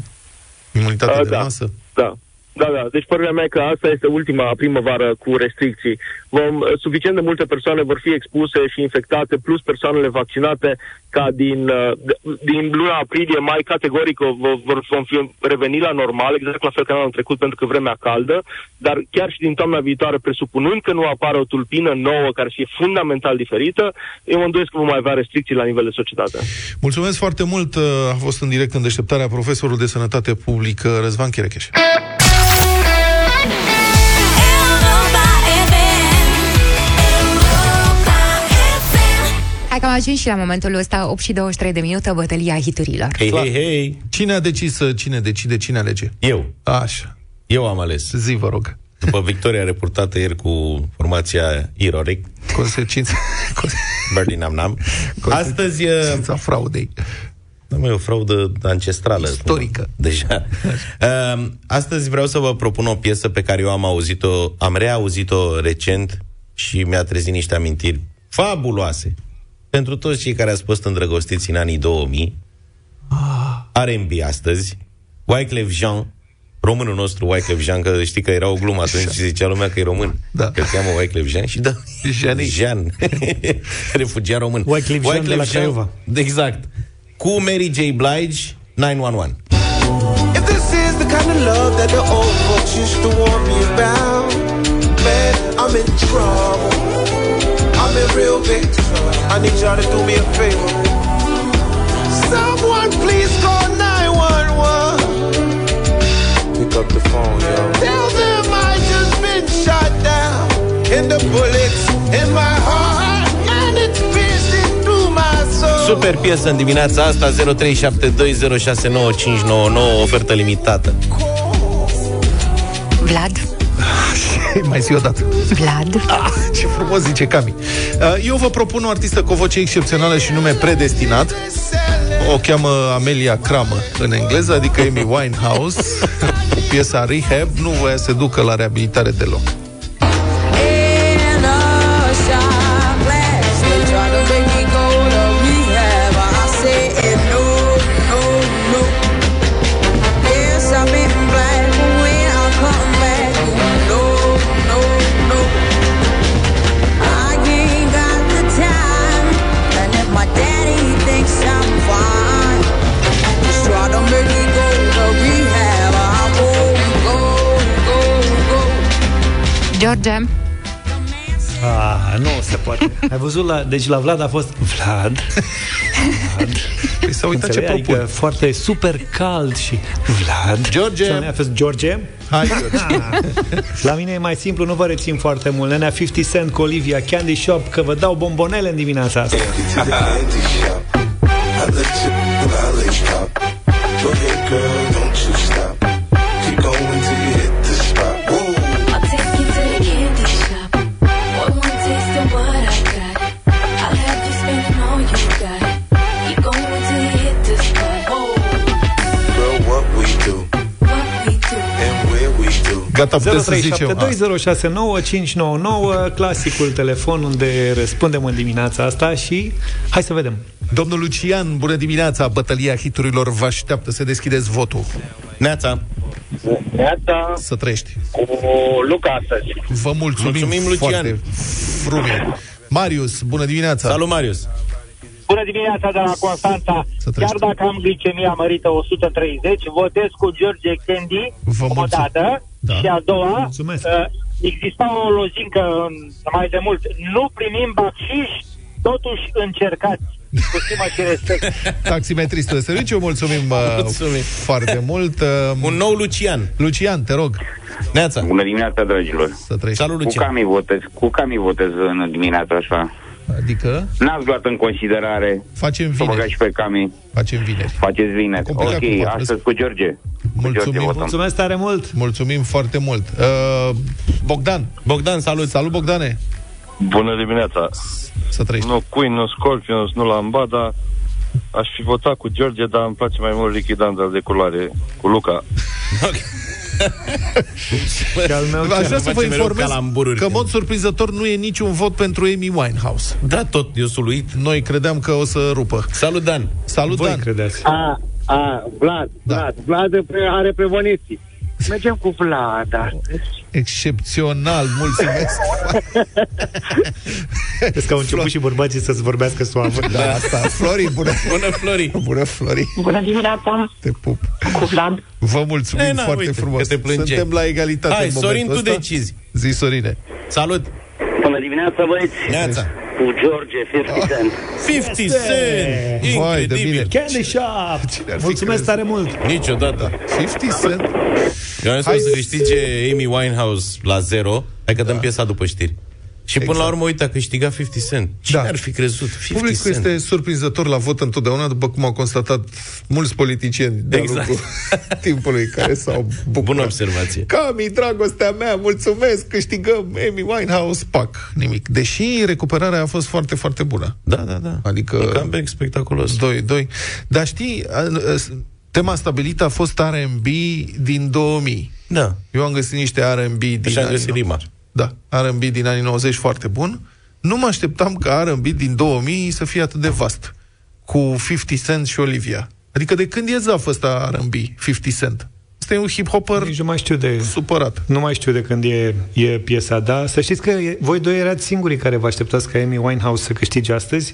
Imunitatea Uh, de da. masă? Da. Da, da. Deci părerea mea e că asta este ultima primăvară cu restricții. Vom, suficient de multe persoane vor fi expuse și infectate, plus persoanele vaccinate, ca din, uh, din luna aprilie, mai categoric vor, vor, vom fi reveni la normal, exact la fel ca anul trecut, pentru că vremea caldă, dar chiar și din toamna viitoare, presupunând că nu apare o tulpină nouă care să fie fundamental diferită, eu mă îndoiesc că vom mai avea restricții la nivel de societate. Mulțumesc foarte mult. A fost în direct în deșteptarea profesorul de sănătate publică Răzvan Cherecheș. Hai că am ajuns și la momentul ăsta, 8 și 23 de minute, bătălia hiturilor. Hei, hei, hei! Cine a decis, cine decide, cine alege? Eu. Așa. Eu am ales. Zi, vă rog. După victoria reportată ieri cu formația Iroric, Consecințe. Berlin Nam Nam, astăzi e... Consecința fraudei. Da, mă, e o fraudă ancestrală. Istorică. cumva, Deja. Uh, astăzi vreau să vă propun o piesă pe care eu am auzit-o, am reauzit-o recent și mi-a trezit niște amintiri fabuloase. Pentru toți cei care ați fost îndrăgostiți în anii 2000, R&B astăzi, Wyclef Jean, românul nostru Wyclef Jean, că știi că era o glumă atunci și zicea lumea că e român. Da. Că îl cheamă Wyclef Jean și da, Jean. Jean. Refugiat român. Wyclef Jean de la Craiova. Exact. Cu Mary J. Blige, 911. If this is the kind of love that the old folks used to warn me about, man, I'm in trouble. I'm in real big trouble. I need y'all to do me a favor. Someone please call 911. Pick up the phone, yo. Tell them I just been shot down. And the bullets in my heart, and it's piercing through my soul. Super piesă în dimineața asta 0372069599 Ofertă limitată Vlad? Mai zi o dată. Vlad? Ah, ce frumos zice Cami. Uh, Eu vă propun o artistă cu o voce excepțională și nume predestinat. O cheamă Amelia Cramă în engleză, adică Amy Winehouse. Cu piesa Rehab nu voia să se ducă la reabilitare deloc. George, Ah, nu se poate. Ai văzut la... Deci la Vlad a fost Vlad. Vlad. Păi s-a uitat ce Înțelegi? propun. Adică foarte super cald și Vlad. George. Și la mine a fost George. Hai, George. La mine e mai simplu, nu vă rețin foarte mult. Nenea 50 Cent cu Olivia Candy Shop, că vă dau bombonele în dimineața asta. I'll Gata, puteți să zicem. 0372069599, clasicul telefon unde răspundem în dimineața asta și hai să vedem. Domnul Lucian, bună dimineața! Bătălia hiturilor vă așteaptă să deschideți votul. Neața. Neața Să trăiești. cu Luca astăzi. Vă mulțumim, Mulțumim, Lucian. foarte frume. Marius, bună dimineața! Salut, Marius. Bună dimineața de la Constanța. Să Chiar trăiești. dacă am glicemia mărită 130, votez cu George Candy Vă o mulțumim. dată Da. și a doua. Mulțumesc. uh, Exista o lozincă în- mai de mult. Nu primim bacșiș, totuși încercați. Cu stimă și respect. Taximetristul de serviciu, mulțumim, uh, Mulțumim. foarte mult. Uh, Un nou Lucian. Lucian, te rog, Neața. Bună dimineața, dragilor. să trăiești. Salut, Cu Lucian. Cami votez, cu Cami votez în dimineața așa. Adică N-ați luat în considerare facem să băgați vineri. și pe Cami. Facem vineri. Faceți vineri. Complicat cu Ok, patru. astăzi cu George. Cu George Mulțumim. votăm. Mulțumesc tare mult! Mulțumim foarte mult. Uh, Bogdan, Bogdan, salut. salut Bogdane, Bună dimineața. să trăiești. Nu Queen, nu Scorpions, nu Lambada. Aș fi votat cu George, dar îmi place mai mult lichidanta de culoare, cu Luca. Și al meu Aș ce? vrea să vă face mereu informez calambururi că, în când- mod surprinzător, nu e niciun vot pentru Amy Winehouse. Da, tot, eu suluit. Noi credeam că o să rupă. Salut, Dan. Salut, Voi Dan! credeți. A, a, Vlad, Da. Vlad, Vlad pre- are premoniții. Mergem cu Vlad astăzi. Excepțional, mulțumesc! Vezi că au început și bărbații să-ți vorbească suavă. Da, asta. Flori, bună, Bună, Flori. bună Flori, Bună dimineața, te pup. cu Vlad. Vă mulțumim E, na, foarte uite, frumos. că te plângeai. Suntem la egalitate Hai, în Sorin, momentul tu ăsta. decizi. Zi, Sorine. Salut. Bună dimineața, băieți! Neața. Cu George, 50 Cent. 50 Cent. Vai de Incredibil. Candy Shop! Cine ar fi Mulțumesc crezut? tare mult! Niciodată. 50 Cent? Eu am spus să câștige Amy Winehouse la zero. Hai că dăm piesa după știri. Și până Exact. la urmă, uite, a câștigat 50 Cent. Cine Da. ar fi crezut? 50 Publicul Cent. este surprinzător la vot întotdeauna, după cum au constatat mulți politicieni de-a Exact. lungul timpului care s-au bucurat. Bună observație. Cami, dragostea mea, mulțumesc, câștigăm Amy Winehouse, pac, nimic. Deși recuperarea a fost foarte, foarte bună. Da, da, da. Adică... Un comeback spectaculos. 2-2. Dar știi, a- a- tema stabilită a fost R&B din 2000. Da. Eu am găsit niște R&B din Și am anii găsit rima. Da, R&B din anii 90 foarte bun. Nu mă așteptam ca R&B din 2000 să fie atât de vast. Cu 50 Cent și Olivia. Adică de când e zaf ăsta R&B, 50 Cent? Ăsta e un hip-hopper Nici nu mai știu de... supărat. Nu mai știu de când e, e piesa, dar să știți că e, voi doi erați singurii care vă așteptați ca Amy Winehouse să câștige astăzi.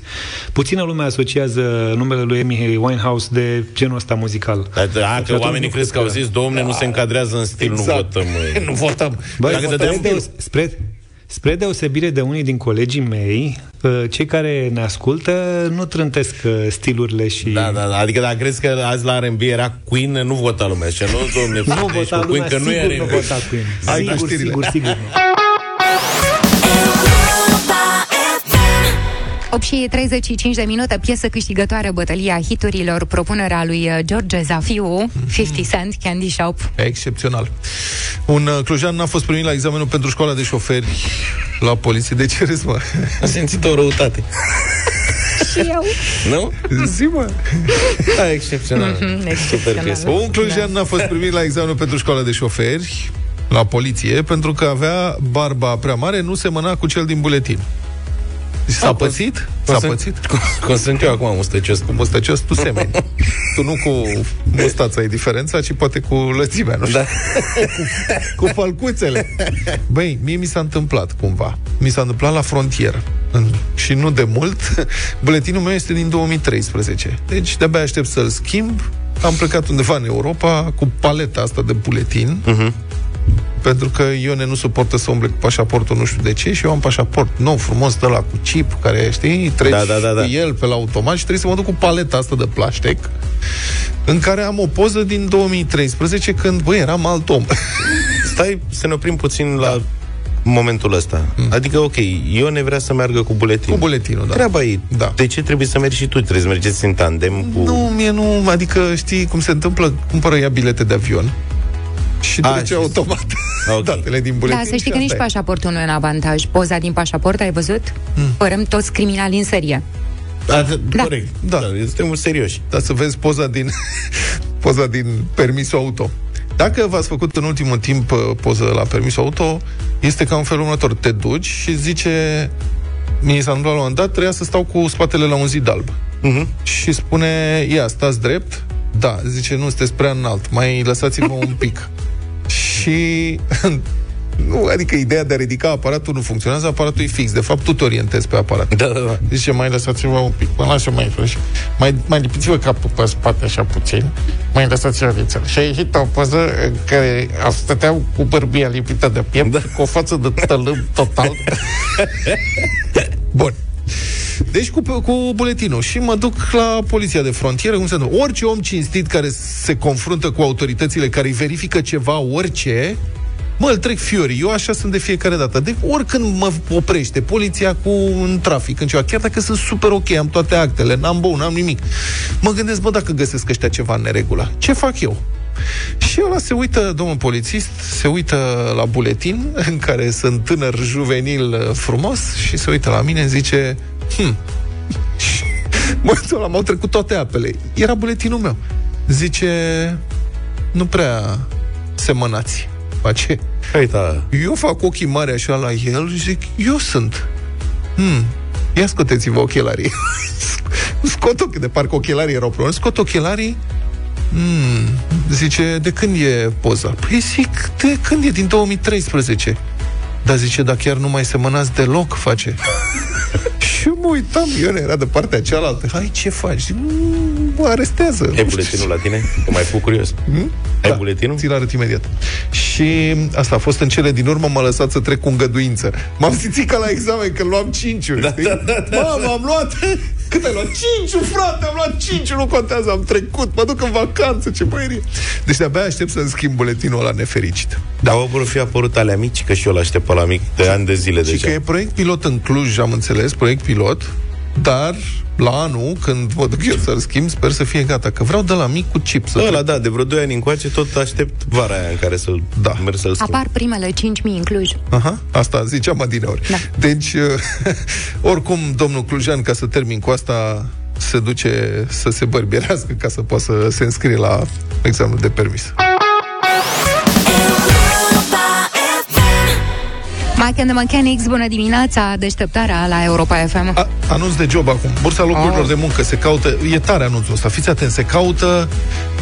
Puțină lume asociază numele lui Amy Winehouse de genul ăsta muzical. Da, da, Și că atunci oamenii nu crezi că cred au zis, domne, nu se încadrează în stil, Exact. nu votăm. măi." nu votăm. Băi, Dacă spre, dădeam deos- spre, spre deosebire de unii din colegii mei, uh, cei care ne ascultă nu trântesc uh, stilurile și... Da, da, da. Adică dacă crezi că azi la R&B era Queen, nu vota lumea. Și nu, domne, Nu ești vota cu lumea, Queen, că nu e sigur nu R&B. vota Queen. Hai cu Sigur, știrile. sigur, sigur. 8 și 35 de minute, piesă câștigătoare bătălia hiturilor, propunerea lui uh, George Zafiu, 50 Cent, Candy Shop. Excepțional. Un uh, clujan n-a fost primit la examenul pentru școala de șoferi la poliție. De ce râzi, mă? A simțit o răutate. Și eu. Nu? Zi, mă. Da, excepțional. Mhm, excepțional. Super piesă. Un clujan Da. n-a fost primit la examenul pentru școala de șoferi la poliție pentru că avea barba prea mare, nu semăna cu cel din buletin. S-a Ah, pățit? cum S-a sunt- pățit? Cum, cum sunt eu acum, mustăcios. Cu mustăcios tu semeni. tu nu cu mustața e diferența, ci poate cu lățimea, nu știu. Da. cu falcuțele. Băi, mie mi s-a întâmplat cumva. Mi s-a întâmplat la frontieră. În, și nu de mult. Buletinul meu este din 2013. Deci de-abia aștept să-l schimb. Am plecat undeva în Europa cu paleta asta de buletin. Mhm. Pentru că Ione nu suportă să umble cu pașaportul nu știu de ce și eu am pașaport nou, frumos, de la cu chip, care, știi, treci Da, da, da, da. cu el pe la automat și trebuie să mă duc cu paleta asta de plastic în care am o poză din 2013 când, băi, eram alt om. Stai să ne oprim puțin la momentul ăsta. Adică, ok, Ione vrea să meargă cu buletin. Cu buletinul, da. Treaba ei. Da. De ce trebuie să mergi și tu? Trebuie să mergeți în tandem cu... Nu, mie nu, adică știi cum se întâmplă, cumpără ea bilete de avion și A, trece și- automat Ok. datele din buletin. Da, să știi și că nici asta e. pașaportul nu e un avantaj. Poza din pașaport, ai văzut? Hmm. Părăm toți criminali în serie. Da, Da. Corect. Da. da. Suntem serioși. Dar să vezi poza din, poza din permisul auto. Dacă v-ați făcut în ultimul timp uh, poză la permisul auto, este ca în felul următor. Te duci și zice mi s-a întâmplat la un moment dat, trebuia să stau cu spatele la un zid alb. Uh-huh. Și spune, ia, stați drept? Da, zice, nu, sunteți prea înalt, mai lăsați-vă un pic. și nu, adică ideea de a ridica aparatul nu funcționează, aparatul e fix. De fapt, tu te orientezi pe aparat. Da, da, da. Zice, mai lăsați-vă un pic, mă lasă mai frăși. Mai, mai lipiți-vă capul pe spate așa puțin, mai lăsați-vă vițel. Și a ieșit o poză în care stăteau cu bărbia lipită de piept, da. cu o față de tălâm total. Bun. Deci cu, cu buletinul și mă duc la poliția de frontieră, cum se întâmplă. Orice om cinstit care se confruntă cu autoritățile care îi verifică ceva, orice, Mă, îl trec fiorii. Eu așa sunt de fiecare dată. De oricând mă oprește poliția cu un trafic, în ceva, chiar dacă sunt super ok, am toate actele, n-am băut, n-am nimic. Mă gândesc, bă, dacă găsesc ăștia ceva în neregulă, ce fac eu? Și ăla se uită, domnul polițist, se uită la buletin, în care sunt tânăr, juvenil, uh, frumos, și se uită la mine, îmi zice, hm, momentul ăla m-au trecut toate apele. Era buletinul meu. Zice, nu prea semănați. Face. Uita. Eu fac ochii mari așa la el și zic, eu sunt. Hmm. Ia scoteți-vă ochelarii. Scot ochii, de parcă ochelarii erau probleme. Scot ochelarii. Hmm. Zice, de când e poza? Păi zic, de când e? Din 2013. Dar zice, dar chiar nu mai semănați deloc, face. și mă uitam, eu era de partea cealaltă. Hai, ce faci? Zic, "Mm, mă arestează. E buletinul la tine? Că mai făcut curios. Hmm? Ai buletinul? Ți-l arăt imediat. Și asta a fost în cele din urmă, m-a lăsat să trec cu îngăduință. M-am simțit ca la examen, când luam 5 da, da, da, da, Mamă, am luat... Cât ai luat? 5 frate, am luat 5 nu contează, am trecut, mă duc în vacanță, ce băierie. Deci de-abia aștept să-mi schimb buletinul ăla nefericit. Da. Au vor fi apărut alea mici, că și eu l-aștept pe la mic de ani de zile Și deja. că e proiect pilot în Cluj, am înțeles, proiect pilot, dar la anul, când mă duc eu să-l schimb, sper să fie gata, că vreau de la mic cu chip să Ăla, da, de vreo 2 ani încoace, tot aștept vara aia în care să-l Da. merg să-l schimb. Apar primele 5.000 în Cluj. Aha, asta ziceam adineori. Da. Deci, uh, oricum, domnul Clujan, ca să termin cu asta, se duce să se bărbierească ca să poată să se înscrie la examenul de permis. Mike and the Mechanics, bună dimineața, deșteptarea la Europa FM. A, anunț de job acum. Bursa locurilor Oh. de muncă se caută, e tare anunțul ăsta, fiți atenți, se caută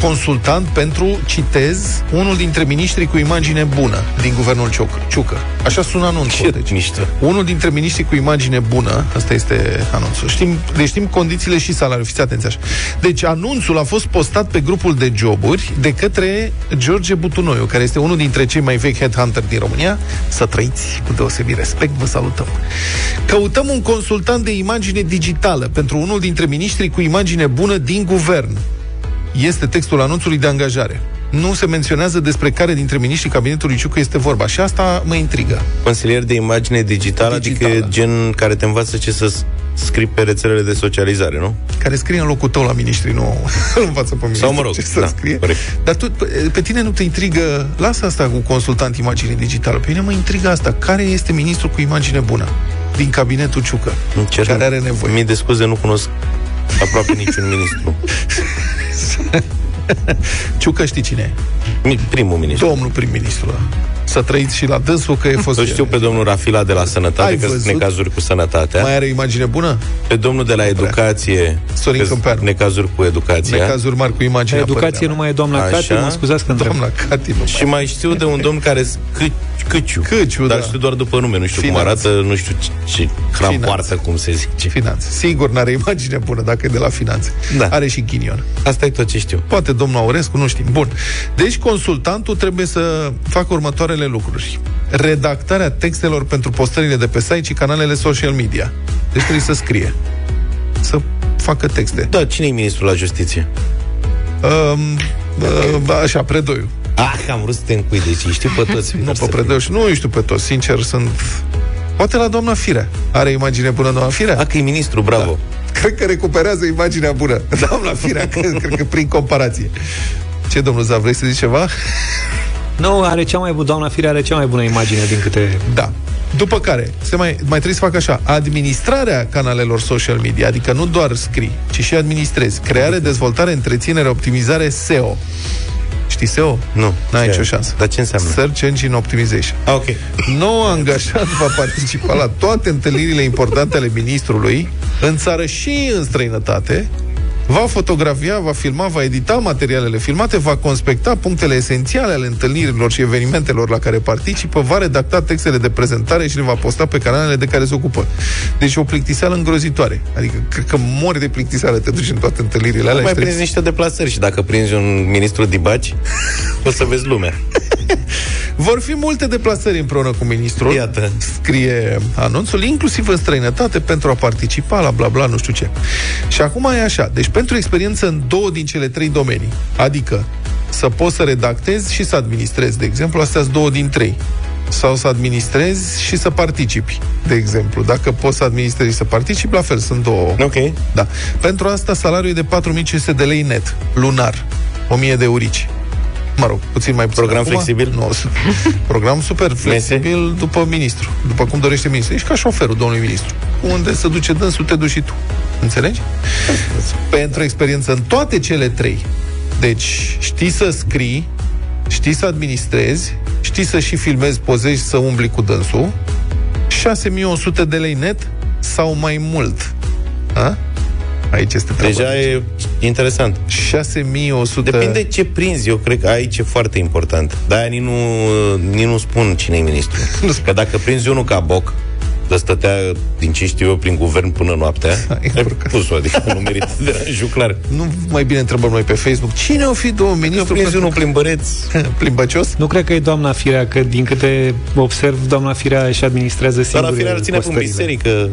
consultant pentru, citez, unul dintre miniștrii cu imagine bună din guvernul Ciuc- Ciucă. Așa sună anunțul. Ce mișto. Unul dintre miniștrii cu imagine bună, asta este anunțul. Știm, deci știm condițiile și salariul, fiți atenți așa. Deci anunțul a fost postat pe grupul de joburi de către George Butunoiu, care este unul dintre cei mai vechi headhunter din România. Să trăiți cu deosebit respect, vă salutăm. Căutăm un consultant de imagine digitală pentru unul dintre miniștrii cu imagine bună din guvern. Este textul anunțului de angajare. Nu se menționează despre care dintre miniștrii cabinetului Ciucă este vorba. Și asta mă intrigă. Consilier de imagine digitală, Digitală. adică e gen care te învață ce să s- scrii pe rețelele de socializare, nu? care scrie în locul tău la miniștri, nu îl învață pe mine. Sau mă rog, ce să da, scrie. corect. Dar tu, pe, pe tine nu te intrigă, lasă asta cu consultant imagine digitală, pe mine mă intrigă asta. Care este ministrul cu imagine bună din cabinetul Ciucă, Îmi cer care are nevoie? Mii de scuze, nu cunosc aproape niciun ministru. Ciucă știi cine e? Mi- Primul ministru. Domnul prim-ministru. da. Să trăiți și la dânsul că e fost... Îl știu pe domnul Rafila de la Sănătate, Ai că sunt văzut? necazuri cu sănătatea. Mai are imagine bună? Pe domnul de la educație, Sorin că sunt Câmpeanu. necazuri cu educația. Necazuri mari cu imagine. Educație nu mai e doamna Așa. Cati, mă scuzați că întreb. Doamna Cati nu Și mai știu de un domn care s- Câ- Câciu. Câciu, Dar da. știu doar după nume, nu știu Finanțe. cum arată, nu știu ce, ce hram Finanțe. poartă, cum se zice. Finanțe. Sigur n-are imagine bună dacă e de la finanțe. Da. Are și ghinion. Asta e tot ce știu. Poate domnul Aurescu, nu știm. Bun. Deci consultantul trebuie să facă următoarele următoarele lucruri. Redactarea textelor pentru postările de pe site și canalele social media. Deci trebuie să scrie. Să facă texte. Da, cine e ministrul la justiție? Um, uh, așa, Predoiu. Ah, am vrut să te încui, deci știu pe toți. Nu pe Predoiu și nu îi știu pe toți, sincer, sunt... Poate la doamna Firea. Are imagine bună doamna Firea? Ah, că e ministru, bravo. Da. Cred că recuperează imaginea bună. Doamna Firea, cred, cred că prin comparație. Ce, domnul Zav, vrei să zici ceva? Nu, are cea mai bună, doamna Firea are cea mai bună imagine din câte... Da. După care, se mai, mai trebuie să facă așa, administrarea canalelor social media, adică nu doar scrii, ci și administrezi. Creare, dezvoltare, întreținere, optimizare, SEO. Știi SEO? Nu. N-ai Ce? nicio șansă. Dar ce înseamnă? Search Engine Optimization. Ah, ok. Nou angajat va participa la toate întâlnirile importante ale ministrului, în țară și în străinătate, va fotografia, va filma, va edita materialele filmate, va conspecta punctele esențiale ale întâlnirilor și evenimentelor la care participă, va redacta textele de prezentare și le va posta pe canalele de care se ocupă. Deci o plictiseală îngrozitoare. Adică cred că mori de plictiseală, te duci în toate întâlnirile alea. Nu mai și trebuie prinzi niște deplasări și dacă prinzi un ministru dibaci, o să vezi lumea. Vor fi multe deplasări împreună cu ministrul. Iată. Scrie anunțul, inclusiv în străinătate, pentru a participa la bla bla, nu știu ce. Și acum e așa. Deci pentru experiență în două din cele trei domenii. Adică să poți să redactezi și să administrezi, de exemplu, astea sunt două din trei. Sau să administrezi și să participi, de exemplu. Dacă poți să administrezi și să participi, la fel, sunt două. Ok. Da. Pentru asta salariul e de 4500 de lei net, lunar. 1000 de eurici. Mă rog, puțin mai puțin. Program acum. flexibil? Nu, su- program super flexibil după ministru, după cum dorește ministru. Ești ca șoferul domnului ministru. Unde se duce dânsul, te duci și tu. Înțelegi? Pentru experiență în toate cele trei. Deci, știi să scrii, știi să administrezi, știi să și filmezi, pozezi, să umbli cu dânsul, 6100 de lei net sau mai mult. A? Aici este treaba. Deja e interesant. 6100... Depinde ce prinzi, eu cred că aici e foarte important. De-aia nici nu, nici nu spun cine e ministru. Că dacă prinzi unul ca boc, de stătea, din ce știu eu, prin guvern până noaptea, ai pus-o, adică nu merită deranjul clar. Nu mai bine întrebăm noi pe Facebook. Cine o fi două ministru? prinzi unul plimbăreț. Plimbăcios? Nu cred că e doamna Firea, că din câte observ, doamna Firea își administrează singure Doamna Firea îl ține în postările. biserică.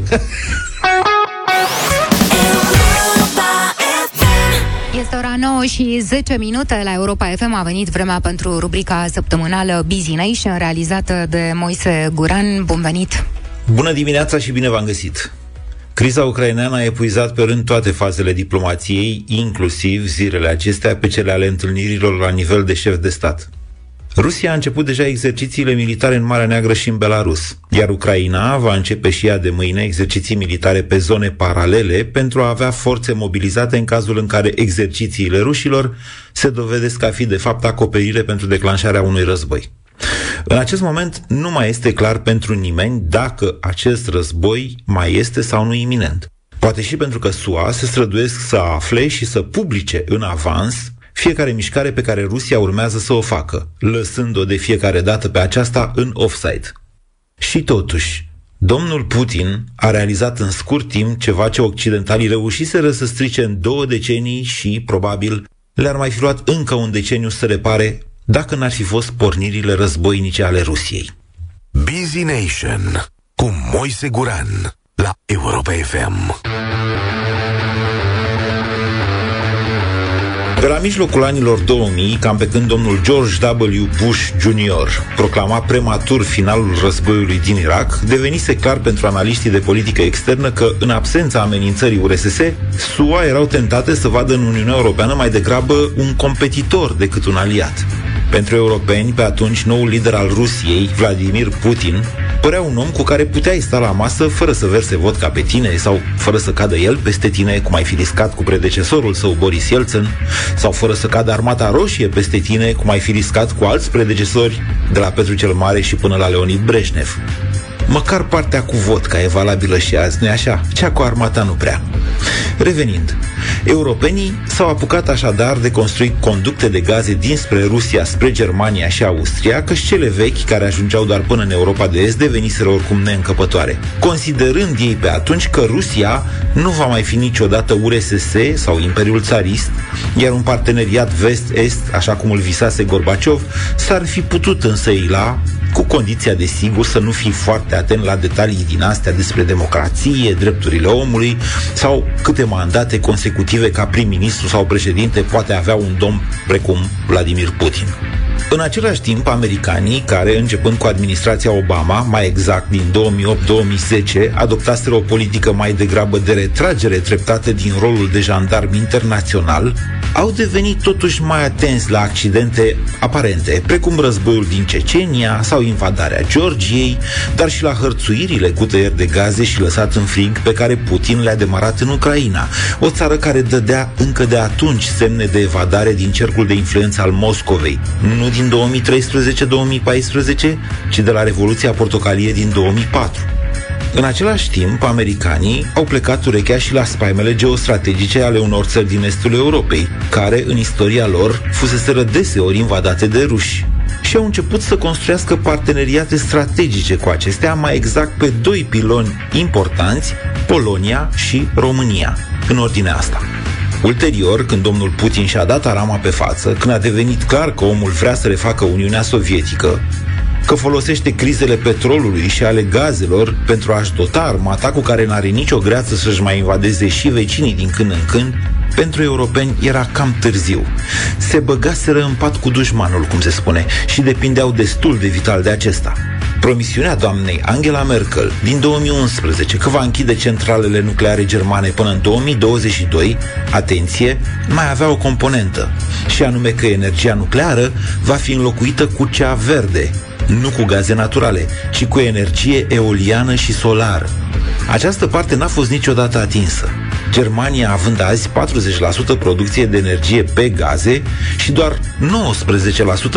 Este ora 9 și 10 minute la Europa FM. A venit vremea pentru rubrica săptămânală Busy Nation, realizată de Moise Guran. Bun venit! Bună dimineața și bine v-am găsit! Criza ucraineană a epuizat pe rând toate fazele diplomației, inclusiv zilele acestea pe cele ale întâlnirilor la nivel de șef de stat. Rusia a început deja exercițiile militare în Marea Neagră și în Belarus, iar Ucraina va începe și ea de mâine exerciții militare pe zone paralele pentru a avea forțe mobilizate în cazul în care exercițiile rușilor se dovedesc a fi de fapt acoperire pentru declanșarea unui război. În acest moment nu mai este clar pentru nimeni dacă acest război mai este sau nu iminent. Poate și pentru că SUA se străduiesc să afle și să publice în avans fiecare mișcare pe care Rusia urmează să o facă, lăsând-o de fiecare dată pe aceasta în offside. Și totuși, domnul Putin a realizat în scurt timp ceva ce occidentalii reușiseră să strice în două decenii și, probabil, le-ar mai fi luat încă un deceniu să repare dacă n-ar fi fost pornirile războinice ale Rusiei. Busy Nation cu Moise Guran la Europa FM. Pe la mijlocul anilor 2000, cam pe când domnul George W. Bush Jr. proclama prematur finalul războiului din Irak, devenise clar pentru analiștii de politică externă că, în absența amenințării URSS, SUA erau tentate să vadă în Uniunea Europeană mai degrabă un competitor decât un aliat. Pentru europeni, pe atunci, noul lider al Rusiei, Vladimir Putin, părea un om cu care puteai sta la masă fără să verse vodka pe tine sau fără să cadă el peste tine, cum ai fi riscat cu predecesorul său Boris Yeltsin, sau fără să cadă armata roșie peste tine, cum ai fi riscat cu alți predecesori, de la Petru cel Mare și până la Leonid Breșnev. Măcar partea cu vodka e valabilă și azi, nu așa? Cea cu armata nu prea. Revenind, europenii s-au apucat așadar de construit conducte de gaze dinspre Rusia spre Germania și Austria, căci cele vechi, care ajungeau doar până în Europa de Est, deveniseră oricum neîncăpătoare. Considerând ei pe atunci că Rusia nu va mai fi niciodată URSS sau Imperiul Țarist, iar un parteneriat vest-est, așa cum îl visase Gorbaciov, s-ar fi putut însăila cu condiția, desigur, să nu fii foarte atent la detalii din astea despre democrație, drepturile omului sau câte mandate consecutive ca prim-ministru sau președinte poate avea un domn precum Vladimir Putin. În același timp, americanii, care, începând cu administrația Obama, mai exact din 2008-2010, adoptaseră o politică mai degrabă de retragere treptată din rolul de jandarm internațional, au devenit totuși mai atenți la accidente aparente, precum războiul din Cecenia sau invadarea Georgiei, dar și la hărțuirile cu tăieri de gaze și lăsat în frig pe care Putin le-a demarat în Ucraina, o țară care dădea încă de atunci semne de evadare din cercul de influență al Moscovei, nu din 2013-2014, ci de la Revoluția Portocalie din 2004. În același timp, americanii au plecat urechea și la spaimele geostrategice ale unor țări din estul Europei, care, în istoria lor, fuseseră deseori invadate de ruși și au început să construiască parteneriate strategice cu acestea, mai exact pe doi piloni importanți, Polonia și România, în ordinea asta. Ulterior, când domnul Putin și-a dat arama pe față, când a devenit clar că omul vrea să refacă Uniunea Sovietică, că folosește crizele petrolului și ale gazelor pentru a-și dota armata cu care n-are nicio greață să-și mai invadeze și vecinii din când în când, pentru europeni era cam târziu. Se băgaseră în pat cu dușmanul, cum se spune, și depindeau destul de vital de acesta. Promisiunea doamnei Angela Merkel din 2011 că va închide centralele nucleare germane până în 2022, atenție, mai avea o componentă, și anume că energia nucleară va fi înlocuită cu cea verde, nu cu gaze naturale, ci cu energie eoliană și solară. Această parte n-a fost niciodată atinsă. Germania având azi 40% producție de energie pe gaze și doar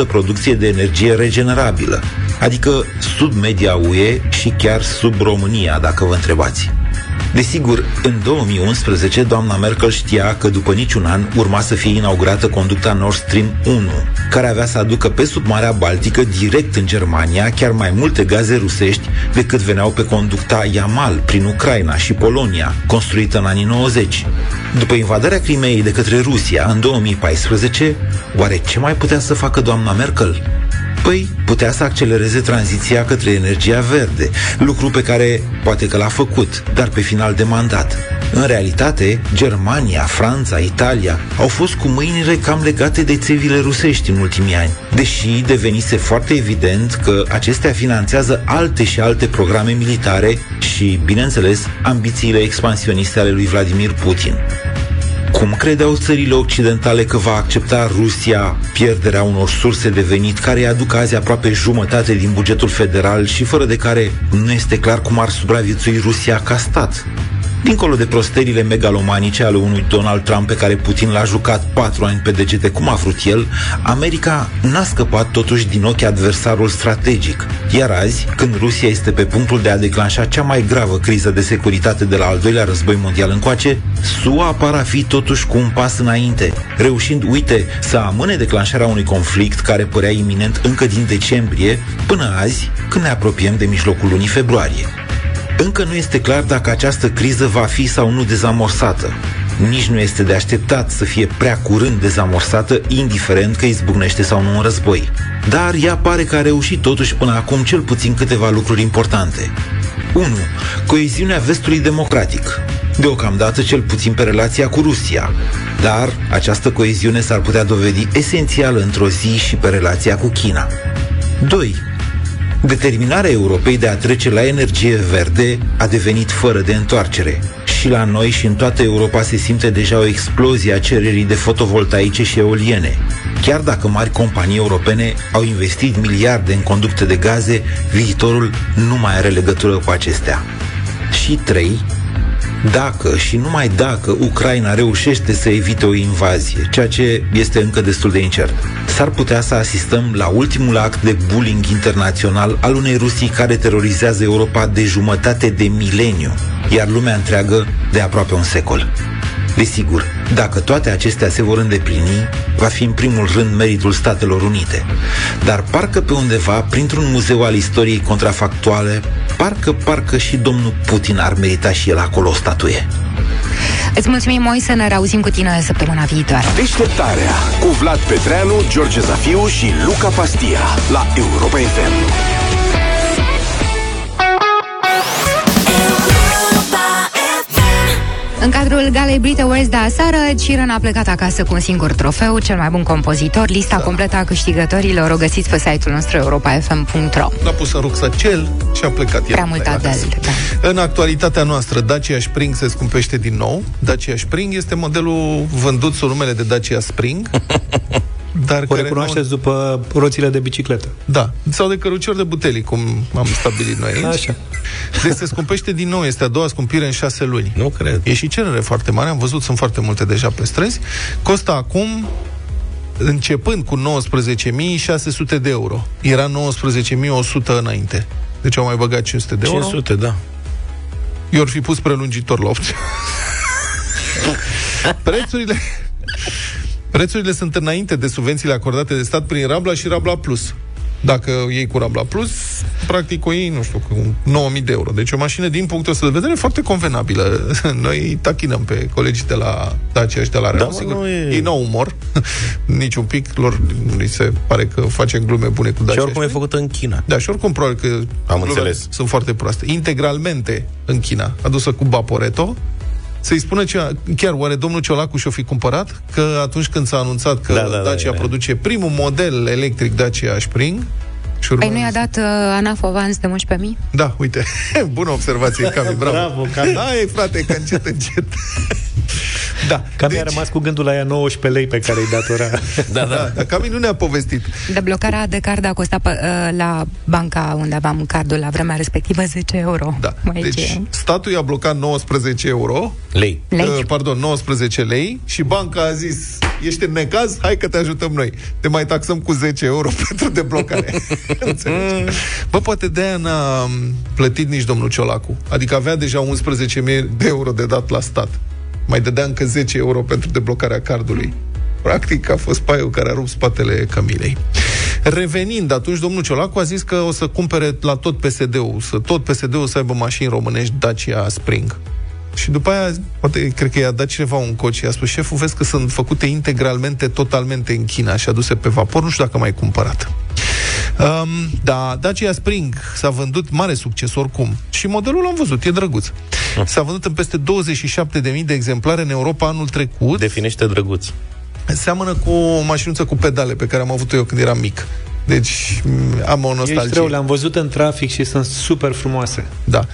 19% producție de energie regenerabilă, adică sub media UE și chiar sub România, dacă vă întrebați. Desigur, în 2011, doamna Merkel știa că după niciun an urma să fie inaugurată conducta Nord Stream 1, care avea să aducă pe sub Marea Baltică direct în Germania chiar mai multe gaze rusești decât veneau pe conducta Yamal prin Ucraina și Polonia, construită în anii 90. După invadarea Crimeei de către Rusia în 2014, oare ce mai putea să facă doamna Merkel? Păi, putea să accelereze tranziția către energia verde, lucru pe care poate că l-a făcut, dar pe final de mandat. În realitate, Germania, Franța, Italia au fost cu mâinile cam legate de țevile rusești în ultimii ani, deși devenise foarte evident că acestea finanțează alte și alte programe militare și, bineînțeles, ambițiile expansioniste ale lui Vladimir Putin. Cum credeau țările occidentale că va accepta Rusia pierderea unor surse de venit care îi aduc azi aproape jumătate din bugetul federal și fără de care nu este clar cum ar supraviețui Rusia ca stat? Dincolo de prosterile megalomanice ale unui Donald Trump pe care Putin l-a jucat patru ani pe degete cum a vrut el, America n-a scăpat totuși din ochii adversarul strategic. Iar azi, când Rusia este pe punctul de a declanșa cea mai gravă criză de securitate de la al doilea război mondial încoace, SUA par a fi totuși cu un pas înainte, reușind, uite, să amâne declanșarea unui conflict care părea iminent încă din decembrie, până azi, când ne apropiem de mijlocul lunii februarie. Încă nu este clar dacă această criză va fi sau nu dezamorsată. Nici nu este de așteptat să fie prea curând dezamorsată, indiferent că izbucnește sau nu un război. Dar ea pare că a reușit totuși până acum cel puțin câteva lucruri importante. 1. Coeziunea vestului democratic. Deocamdată cel puțin pe relația cu Rusia. Dar această coeziune s-ar putea dovedi esențială într-o zi și pe relația cu China. 2. Determinarea Europei de a trece la energie verde a devenit fără de întoarcere. Și la noi și în toată Europa se simte deja o explozie a cererii de fotovoltaice și eoliene. Chiar dacă mari companii europene au investit miliarde în conducte de gaze, viitorul nu mai are legătură cu acestea. Și 3. Dacă și numai dacă Ucraina reușește să evite o invazie, ceea ce este încă destul de incert, s-ar putea să asistăm la ultimul act de bullying internațional al unei Rusii care terorizează Europa de jumătate de mileniu, iar lumea întreagă de aproape un secol. Desigur, dacă toate acestea se vor îndeplini, va fi în primul rând meritul Statelor Unite. Dar parcă pe undeva, printr-un muzeu al istoriei contrafactuale, parcă, parcă și domnul Putin ar merita și el acolo o statuie. Îți mulțumim, Moise, ne reauzim cu tine săptămâna viitoare. Deșteptarea cu Vlad Petreanu, George Zafiu și Luca Pastia la Europa FM. În cadrul Galei Brit Awards de aseară, Ciran a plecat acasă cu un singur trofeu, cel mai bun compozitor. Lista da. completă a câștigătorilor o găsiți pe site-ul nostru europafm.ro L-a pus în rucsacel și a plecat el. Prea mult Adel, da. În actualitatea noastră, Dacia Spring se scumpește din nou. Dacia Spring este modelul vândut sub numele de Dacia Spring. dar O care recunoașteți după roțile de bicicletă. Da, sau de căruciori de butelii, cum am stabilit noi aici. Așa. Deci se scumpește din nou, este a doua scumpire în șase luni. Nu cred. E și cerere foarte mare, am văzut, sunt foarte multe deja pe străzi. Costă acum, începând cu 19.600 de euro. Era 19.100 înainte. Deci au mai băgat 500 de euro. 500, da. Eu ar fi pus prelungitor la opție. Prețurile... Prețurile sunt înainte de subvențiile acordate de stat prin Rabla și Rabla Plus. Dacă iei cu Rabla Plus, practic o iei, nu știu, cu 9000 de euro. Deci o mașină, din punctul ăsta de vedere, foarte convenabilă. Noi tachinăm pe colegii de la Dacia și de la Renault, mă, sigur. nu e- Ei n-au umor, nici un pic, lor li se pare că facem glume bune cu Dacia. Și oricum e făcută în China. Da, și oricum probabil că Am glumele înțeles. sunt foarte proaste. Integralmente în China, adusă cu Baporeto, să-i spună ce, chiar oare domnul Ciolacu și-o fi cumpărat? Că atunci când s-a anunțat că Da, da, da, Dacia e, e. produce primul model electric Dacia Spring, și Păi urmează- nu i-a dat uh, ANAF avans de 11.000? Da, uite, bună observație, Cami, bravo. Bravo, Cami. Hai, frate, că încet, încet. Da, Cam deci... a rămas cu gândul la ea 19 lei pe care îi datora. Da, da, dar Cami nu ne-a povestit. Deblocarea de card a costat pe, uh, la banca unde aveam cardul la vremea respectivă 10 euro. Da. Mai Deci, ce? statul i-a blocat 19 euro, Lei. Lei. Uh, pardon, 19 lei și banca a zis, ești în necaz, hai că te ajutăm noi. Te mai taxăm cu 10 euro pentru deblocare. Înțelegi? Bă, poate de aia n-a m, plătit nici domnul Ciolacu. Adică avea deja 11.000 de euro de dat la stat. Mai dădea încă 10 euro pentru deblocarea cardului. Practic a fost paiul care a rupt spatele Camilei. Revenind, atunci domnul Ciolacu a zis că o să cumpere la tot PSD-ul, să tot PSD-ul să aibă mașini românești Dacia Spring. Și după aia, poate, cred că i-a dat cineva un coci și a spus, șeful, vezi că sunt făcute integralmente, totalmente în China și aduse pe vapor, nu știu dacă mai cumpărat. Um, da, Dacia Spring s-a vândut mare succes oricum. Și modelul l-am văzut, e drăguț. S-a vândut în peste 27.000 de exemplare în Europa anul trecut. Definește drăguț. Seamănă cu o mașinuță cu pedale pe care am avut-o eu când eram mic. Deci m, am o Ești nostalgie. rău, le-am văzut în trafic și sunt super frumoase. Da.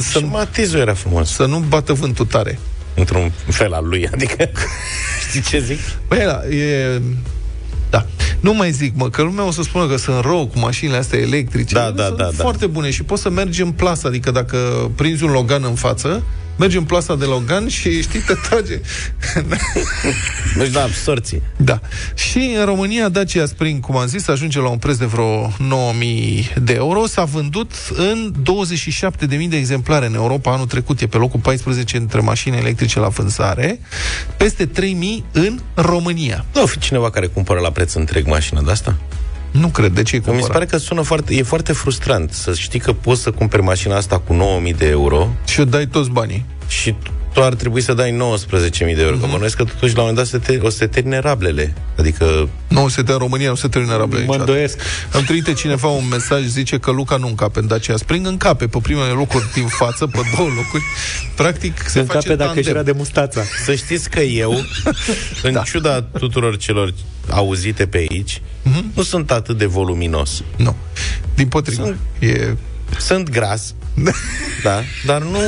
Să, Și matizul era frumos. să nu bată vântul tare. Într-un fel al lui, adică... Știi ce zic? Băi, ăla, e... Da. Nu mai zic, mă, că lumea o să spună că sunt rău cu mașinile astea electrice. Da, Ele da, sunt da, da. foarte bune și poți să mergi în plasă, adică dacă prinzi un Logan în față, mergi în plasa de Logan și știi, te trage. Deci da, absorție. Da. Și în România, Dacia Spring, cum am zis, ajunge la un preț de vreo 9000 de euro. S-a vândut în 27.000 de exemplare în Europa anul trecut. E pe locul 14 între mașini electrice la vânzare. Peste 3000 în România. Nu o fi cineva care cumpără la preț întreg mașina de asta? Nu cred. De ce e Mi se cumpărat? pare că sună foarte, e foarte frustrant să știi că poți să cumperi mașina asta cu 9000 de euro Și o dai toți banii. și tu ar trebui să dai 19.000 de euro. Mhm. Că bănuiesc că totuși la un moment dat se te, o să te termine rablele. Adică Nu se în România, nu se termină rablele Mă niciodată. îndoiesc. Îmi trimite cineva un mesaj, zice că Luca nu încape în Dacia Spring, încape pe primele locuri din față, pe două locuri. Practic se Se face încape dacă își tandem. era de mustața. să știți că eu, în da. ciuda tuturor celor auzite pe aici, Mhm. nu sunt atât de voluminos. Nu. Din potrivă. Sunt- E... Sunt gras, da, dar nu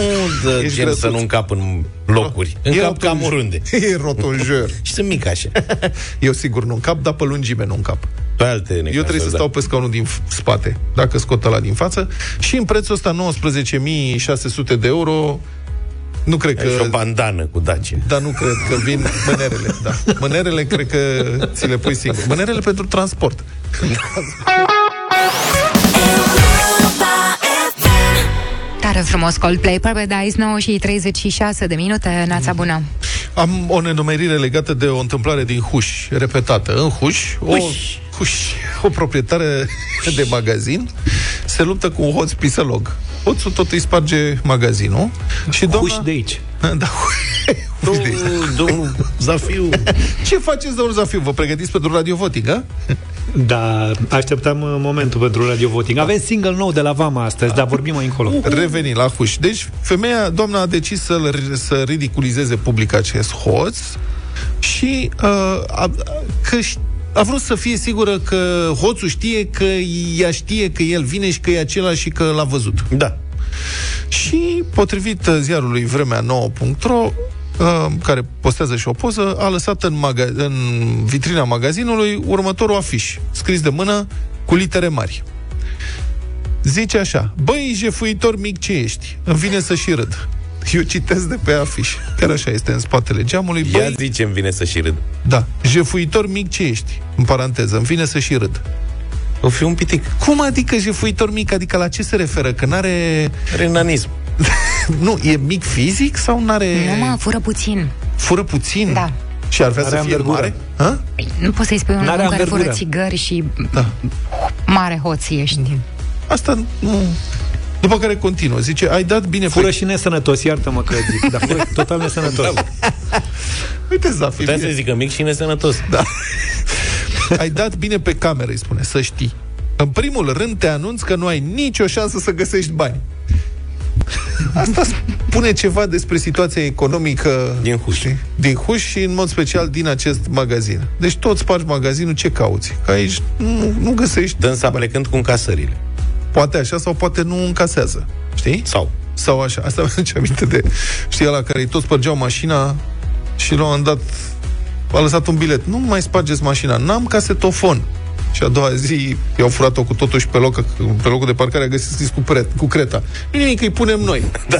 de Ești gen grăsuț. să nu încap în locuri. E Încap cam rotunj- oriunde. E rotunjor. Și sunt mic așa. Eu sigur nu încap, dar pe lungime nu încap. Pe alte Eu trebuie să necazuri, stau pe scaunul din f- spate, dacă scot la din față. Și în prețul ăsta, 19.600 de euro, Nu cred Ai și că... o bandană cu Dacia. Dar nu cred că vin mânerele, da. Mânerele cred că ți le pui singur. Mânerele pentru transport. Tare frumos Coldplay, Paradise 9 și 36 de minute, nața bună. Am o nenumerire legată de o întâmplare din Huș, repetată. În Huș, o, Huș, o proprietară de magazin se luptă cu un hoț pisălog. Hoțul tot îi sparge magazinul și doamna... Huș de aici. Da, Huș de aici. Domnul Zafiu. Ce faceți, domnul Zafiu? Vă pregătiți pentru radio voting, a? Da, așteptam uh, momentul pentru radio voting. Avem single nou de la Vama astăzi, dar vorbim mai încolo. Reveni la Huș. Deci, femeia, doamna a decis să, să ridiculizeze public acest hoț și uh, a, că ș- a vrut să fie sigură că hoțul știe că ea știe că el vine și că e același și că l-a văzut. Da. Și, potrivit uh, ziarului Vremea 9.ro, uh, care postează și o poză, a lăsat în, maga- în vitrina magazinului următorul afiș, scris de mână cu litere mari. Zice așa, băi, jefuitor mic ce ești, îmi vine să și râd. Eu citesc de pe afiș. Chiar așa este în spatele geamului. Ia Băi, zice îmi vine să și râd. da, jefuitor mic ce ești, în paranteză, îmi vine să și râd. O fi un pitic. Cum adică jefuitor mic? Adică la ce se referă? Că n-are... Renanism. nu, e mic fizic sau n-are... Nu mă, fură puțin. Fură puțin? Da. Și ar vrea Are să fie anvergură. mare? Ha? Păi, Nu poți să-i spui un N-are om care fură anvergură. țigări și Da. mare hoț ești. Asta nu... După care continuă. Zice, ai dat bine Fură pe... și nesănătos, iartă-mă că zic, dar fură total nesănătos. Uite, Zafi, Putea bine. să zică mic și nesănătos. Da. ai dat bine pe cameră, îi spune, să știi. În primul rând te anunț că nu ai nicio șansă să găsești bani. Asta spune ceva despre situația economică Din Huș. știi, din Huș și în mod special din acest magazin. Deci tot spargi magazinul, ce cauți? Că aici nu, nu găsești. Dânsa plecând cu încasările. Poate așa sau poate nu încasează. Știi? Sau. Sau așa. Asta mi aduce aminte de, știi, la care îi tot spărgeau mașina și la un moment dat a lăsat un bilet. Nu mai spargeți mașina, n-am casetofon. Și a doua zi i-au furat-o cu totul și pe, loc, pe locul de parcare a găsit scris cu, pret, cu creta. Nu nimic, îi punem noi. Da.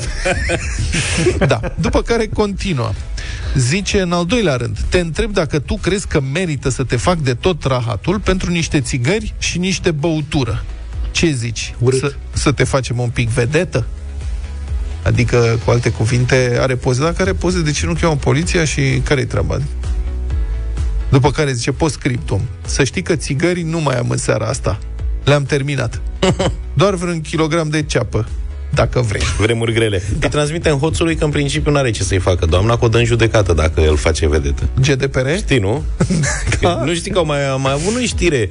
da. După care continuă. Zice în al doilea rând, te întreb dacă tu crezi că merită să te fac de tot rahatul pentru niște țigări și niște băutură. Ce zici? Urât. Să, să te facem un pic vedetă? Adică, cu alte cuvinte, are poze. Dacă are poze, de ce nu cheamă poliția și care-i treaba? După care zice postscriptum. Să știi că țigării nu mai am în seara asta. Le-am terminat. Doar vreun kilogram de ceapă, dacă vrei. Vremuri grele. Da. Îi transmitem hoțului că în principiu nu are ce să-i facă doamna, că o dă în judecată dacă îl face vedetă. GDPR? Știi, nu? da. Nu știi că au mai, au mai avut noi știre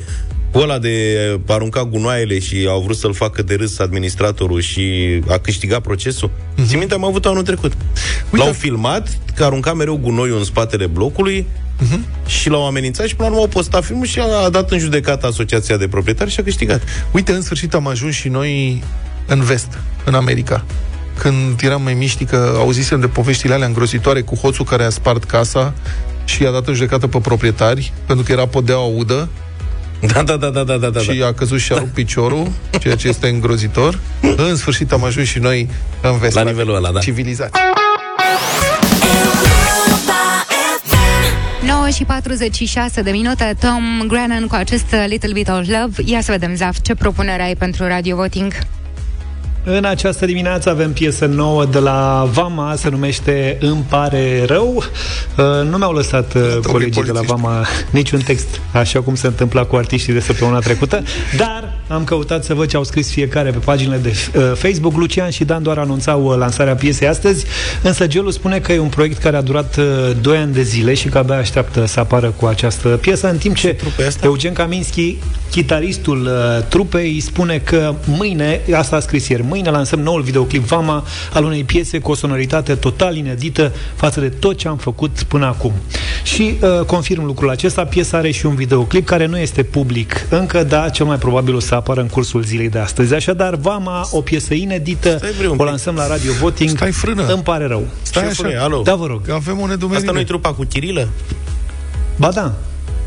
cu ăla de arunca gunoaiele și au vrut să-l facă de râs administratorul și a câștigat procesul? Mm-hmm. Ți minte, am avut anul trecut. Uite. L-au filmat că arunca mereu gunoiul în spatele blocului uh-huh. și l-au amenințat și până la urmă au postat filmul și a dat în judecată asociația de proprietari și a câștigat. Uite, în sfârșit am ajuns și noi în vest, în America. Când eram mai miști, că auzisem de poveștile alea îngrozitoare cu hoțul care a spart casa și i-a dat în judecată pe proprietari, pentru că era podeaua udă Da, da, da, da, da, da, da. și a căzut și a rupt piciorul, ceea ce este îngrozitor. În sfârșit am ajuns și noi în vest. La nivelul ăla, da. Civilizat. 9 și 46 de minute, Tom Grennan cu acest Little Bit of Love. Ia să vedem, Zaf, ce propunere ai pentru Radio Voting? În această dimineață avem piesă nouă de la Vama, se numește Îmi pare rău. Uh, Nu mi-au lăsat uh, colegii de la Vama niciun text, așa cum se întâmpla cu artiștii de săptămâna trecută, dar am căutat să văd ce au scris fiecare pe paginile de uh, Facebook. Lucian și Dan doar anunțau uh, lansarea piesei astăzi, însă Gelu spune că e un proiect care a durat 2 ani de zile și că abia așteaptă să apară cu această piesă, în timp ce Eugen Kaminski, chitaristul uh, trupei, spune că mâine, asta a scris ieri, mâine lansăm noul videoclip Vama al unei piese cu o sonoritate total inedită față de tot ce am făcut până acum. Și uh, confirm lucrul acesta, piesa are și un videoclip care nu este public încă, dar cel mai probabil o să apară în cursul zilei de astăzi. Așadar, Vama, o piesă inedită, o lansăm la Radio Voting. Stai frână. Îmi pare rău. Stai Șefule, așa. alo. Da, vă rog. Avem o nedumerire. Asta nu-i trupa cu Chirilă? Ba da.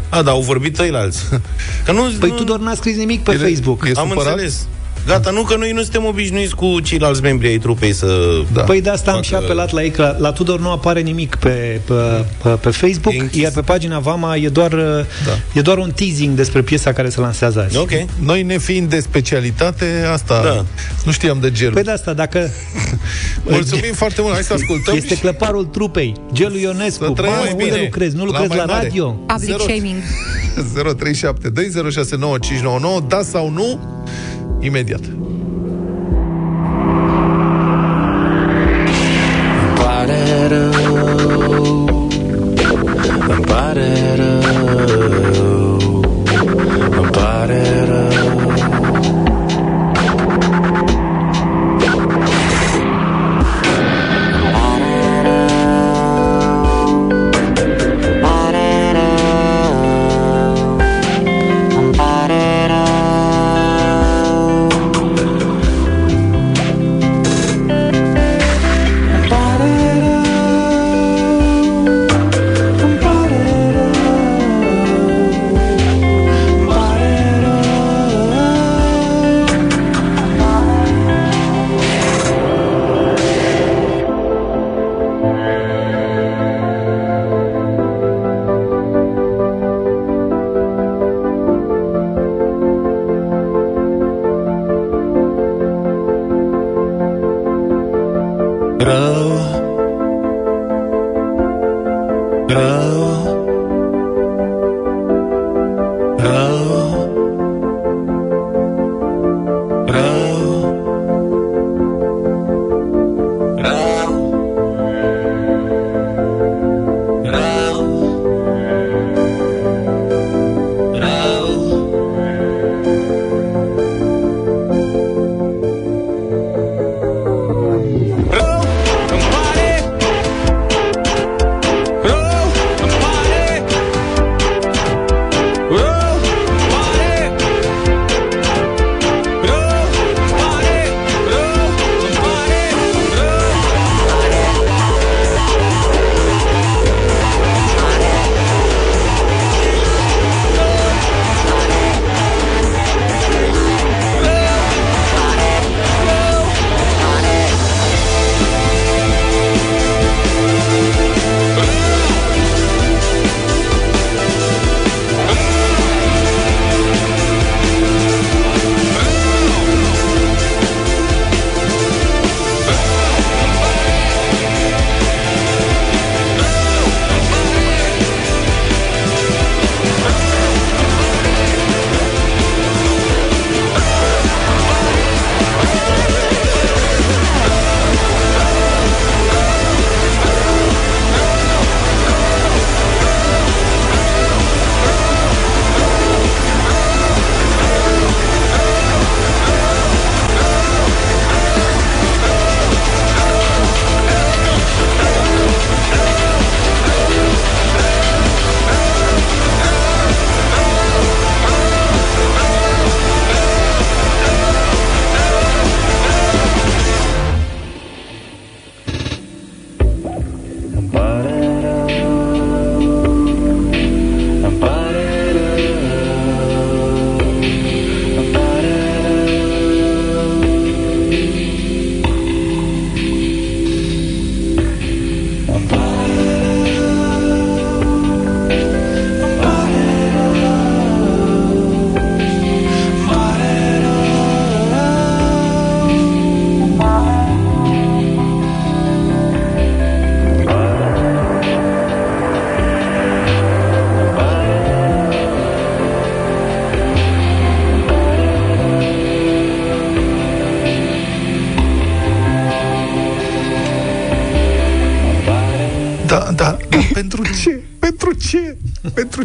A, da, au vorbit ăilalți. Că nu, Păi nu... tu doar n-a scris nimic pe E- Facebook. e Am supărat? înțeles. Gata, nu că noi nu suntem obișnuiți cu ceilalți membri ai trupei să... Da. Păi de asta am și apelat la ei, că la, la Tudor nu apare nimic pe, pe, pe, pe Facebook, iar pe pagina Vama e doar, da. e doar un teasing despre piesa care se lansează azi. Ok. Noi ne fiind de specialitate, asta Da. nu știam de gel. Păi de asta, dacă... Mulțumim foarte mult, hai să ascultăm. Este clăparul trupei, Gelu Ionescu. Să trăim Mamă, mai unde bine. lucrezi? Nu La lucrezi mai la, mare. radio? Public Zero. shaming. 0372069599, da sau nu? Imediat.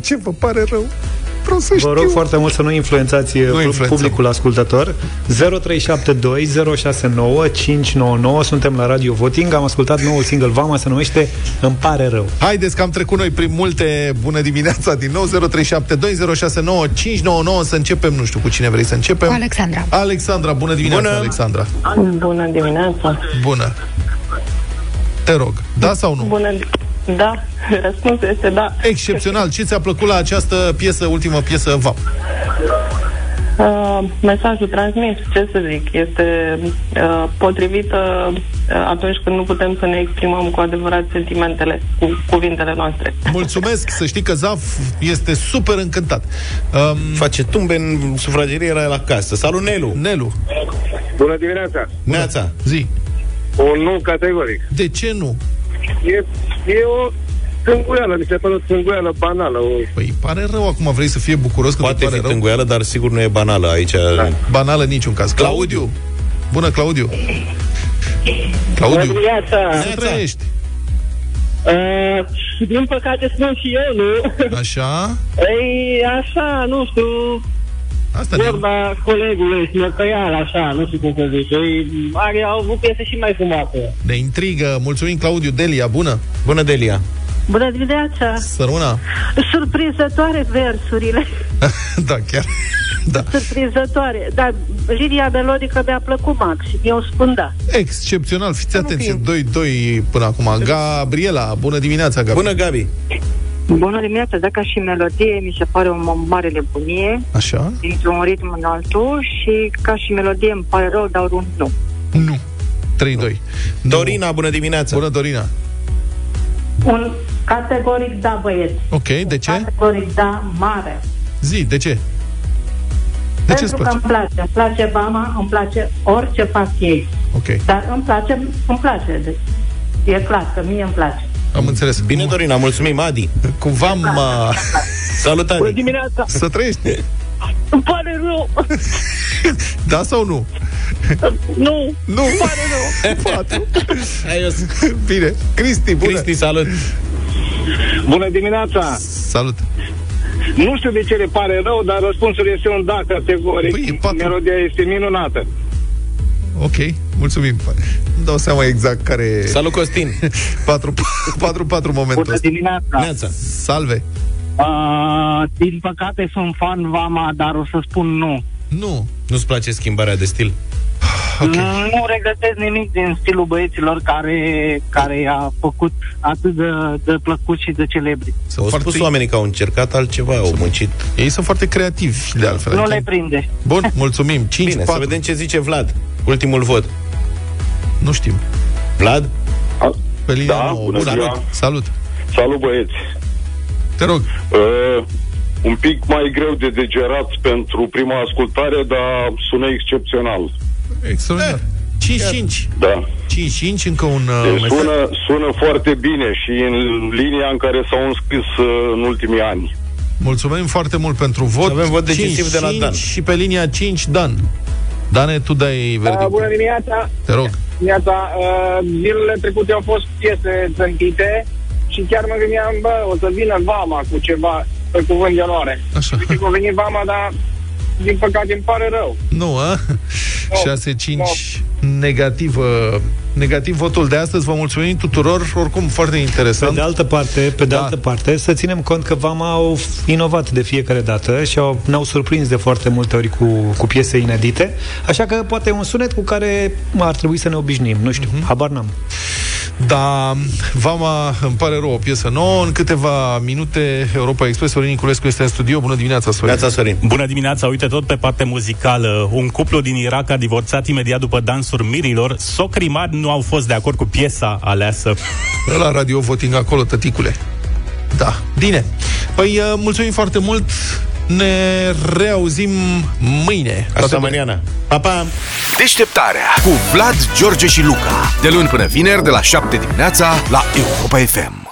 Ce vă pare rău? Vreau să Vă știu. rog foarte mult să nu influențați nu influențăm. publicul ascultător. 0372 069 599. Suntem la Radio Voting. Am ascultat noul single Vama, se numește Îmi pare rău. Haideți că am trecut noi prin multe Bună dimineața din nou 0372069599 Să începem, nu știu cu cine vrei să începem Cu Alexandra. Alexandra, bună dimineața Bună. Alexandra Bună dimineața. Bună Te rog, da sau nu? Bună. Da, răspunsul este da. Excepțional, ce ți-a plăcut la această piesă, ultimă piesă VAP? Uh, mesajul transmis, ce să zic, este uh, potrivit uh, atunci când nu putem să ne exprimăm cu adevărat sentimentele cu cuvintele noastre. Mulțumesc, să știi că Zaf este super încântat. Um, Face tumbe în sufragerie, era la casă. Salut, Nelu! Nelu, Bună dimineața! Neața! zi. Un nu categoric. De ce nu? E, e o tânguială, mi se pare o tânguială banală. O... Păi pare rău acum, vrei să fie bucuros că Poate te pare fi rău? tânguială, dar sigur nu e banală aici. Da. Banală în niciun caz. Claudiu. Bună, Claudiu. Claudiu. Bună dimineața! Să trăiești. Uh, din păcate spun și eu, nu? Așa? Ei, așa, nu știu... Asta Vorba colegului, smăcăial, așa, nu știu cum să zic. Ei, are, au avut piese și mai frumoase. Ne intrigă. Mulțumim, Claudiu. Delia, bună. Bună, Delia. Bună dimineața! Sărmâna. Surprinzătoare versurile. da, chiar. Da. Surprinzătoare. Dar linia melodică mi-a plăcut maxim. Eu spun da. Excepțional, fiți atenți, 2-2 până acum. Gabriela, bună dimineața, Gabi. Bună, Gabi. Bună dimineața, dacă și melodie mi se pare o mare nebunie Așa? dintr-un ritm în altul și ca și melodie îmi pare rău, dar un nu. Nu. 3-2. Dorina, bună dimineața. Bună, Dorina. Un categoric da, băieți. Ok, de ce? Categoric da, mare. Zi, de ce? De ce Pentru îți că place? îmi place. Îmi place Bama, îmi place orice fac ei. Ok. Dar îmi place, îmi place. Deci, e clar că mie îmi place. Am înțeles. Bine, Dorina, mulțumim, Adi. Cumva m-a... Salut, Adi. Bună dimineața! Să trăiești. Îmi pare rău! Da sau nu? Nu! Nu! Îmi pare rău! Patru. Bine. Cristi, bună. Cristi, salut. Bună dimineața! Salut. Nu știu de ce le pare rău, dar răspunsul este un da categoric. Păi, patru. Melodia este minunată. Ok, mulțumim. Nu dau seama exact care... Salut, Costin. 4-4 momentul Bună ăsta. dimineața! Neața. Salve. Uh, din păcate sunt fan Vama, dar o să spun nu. Nu. Nu-ți place schimbarea de stil? Okay. Nu regretez nimic din stilul băieților care, care i-a făcut atât de, de plăcut și de celebri. Au spus oamenii că au încercat altceva, au muncit. Ei sunt foarte creativi, de altfel. Nu le prinde. Bun, mulțumim. 5 Bine, să vedem ce zice Vlad. Ultimul vot. Nu știm. Vlad? Pe linia Da, nouă. bună ziua. Salut. Salut. Salut băieți! Te rog. Uh, un pic mai greu de digerat pentru prima ascultare, dar sună excepțional. Extraordinar. 5-5. Da. 5-5, încă un uh, Deci mesaj. sună, sună foarte bine și în linia în care s-au înscris uh, în ultimii ani. Mulțumim foarte mult pentru vot. Avem vot decisiv de la 5, Dan. Și pe linia 5, Dan. Dane, tu dai Uh, verdict. bună dimineața! Te rog. Dimineața, uh, zilele trecute au fost piese țântite și chiar mă gândeam, bă, o să vină Vama cu ceva pe cuvânt de onoare. Așa. Uite că a venit Vama, dar din păcate îmi pare rău. Nu, a? 6-5 negativă, negativ votul de astăzi. Vă mulțumim tuturor. Oricum, foarte interesant. Pe de altă parte, pe de da. altă parte, să ținem cont că Vama au inovat de fiecare dată și au, ne-au surprins de foarte multe ori cu, cu piese inedite, așa că poate un sunet cu care ar trebui să ne obișnim, nu știu, uh-huh. habar n-am. Da, Vama, îmi pare rău, o piesă nouă. În câteva minute, Europa Express, Sorin Niculescu este în studio. Bună dimineața, Sorin. Neața, Sorin. Bună dimineața, uite tot pe parte muzicală. Un cuplu din Irak a divorțat imediat după dansuri mirilor. Socrii mari nu au fost de acord cu piesa aleasă. La radio voting acolo, tăticule. Da, bine. Păi, uh, mulțumim foarte mult. Ne reauzim mâine. Asta maniana. Pa, pa! Deșteptarea cu Vlad, George și Luca. De luni până vineri, de la 7 dimineața, la Europa FM.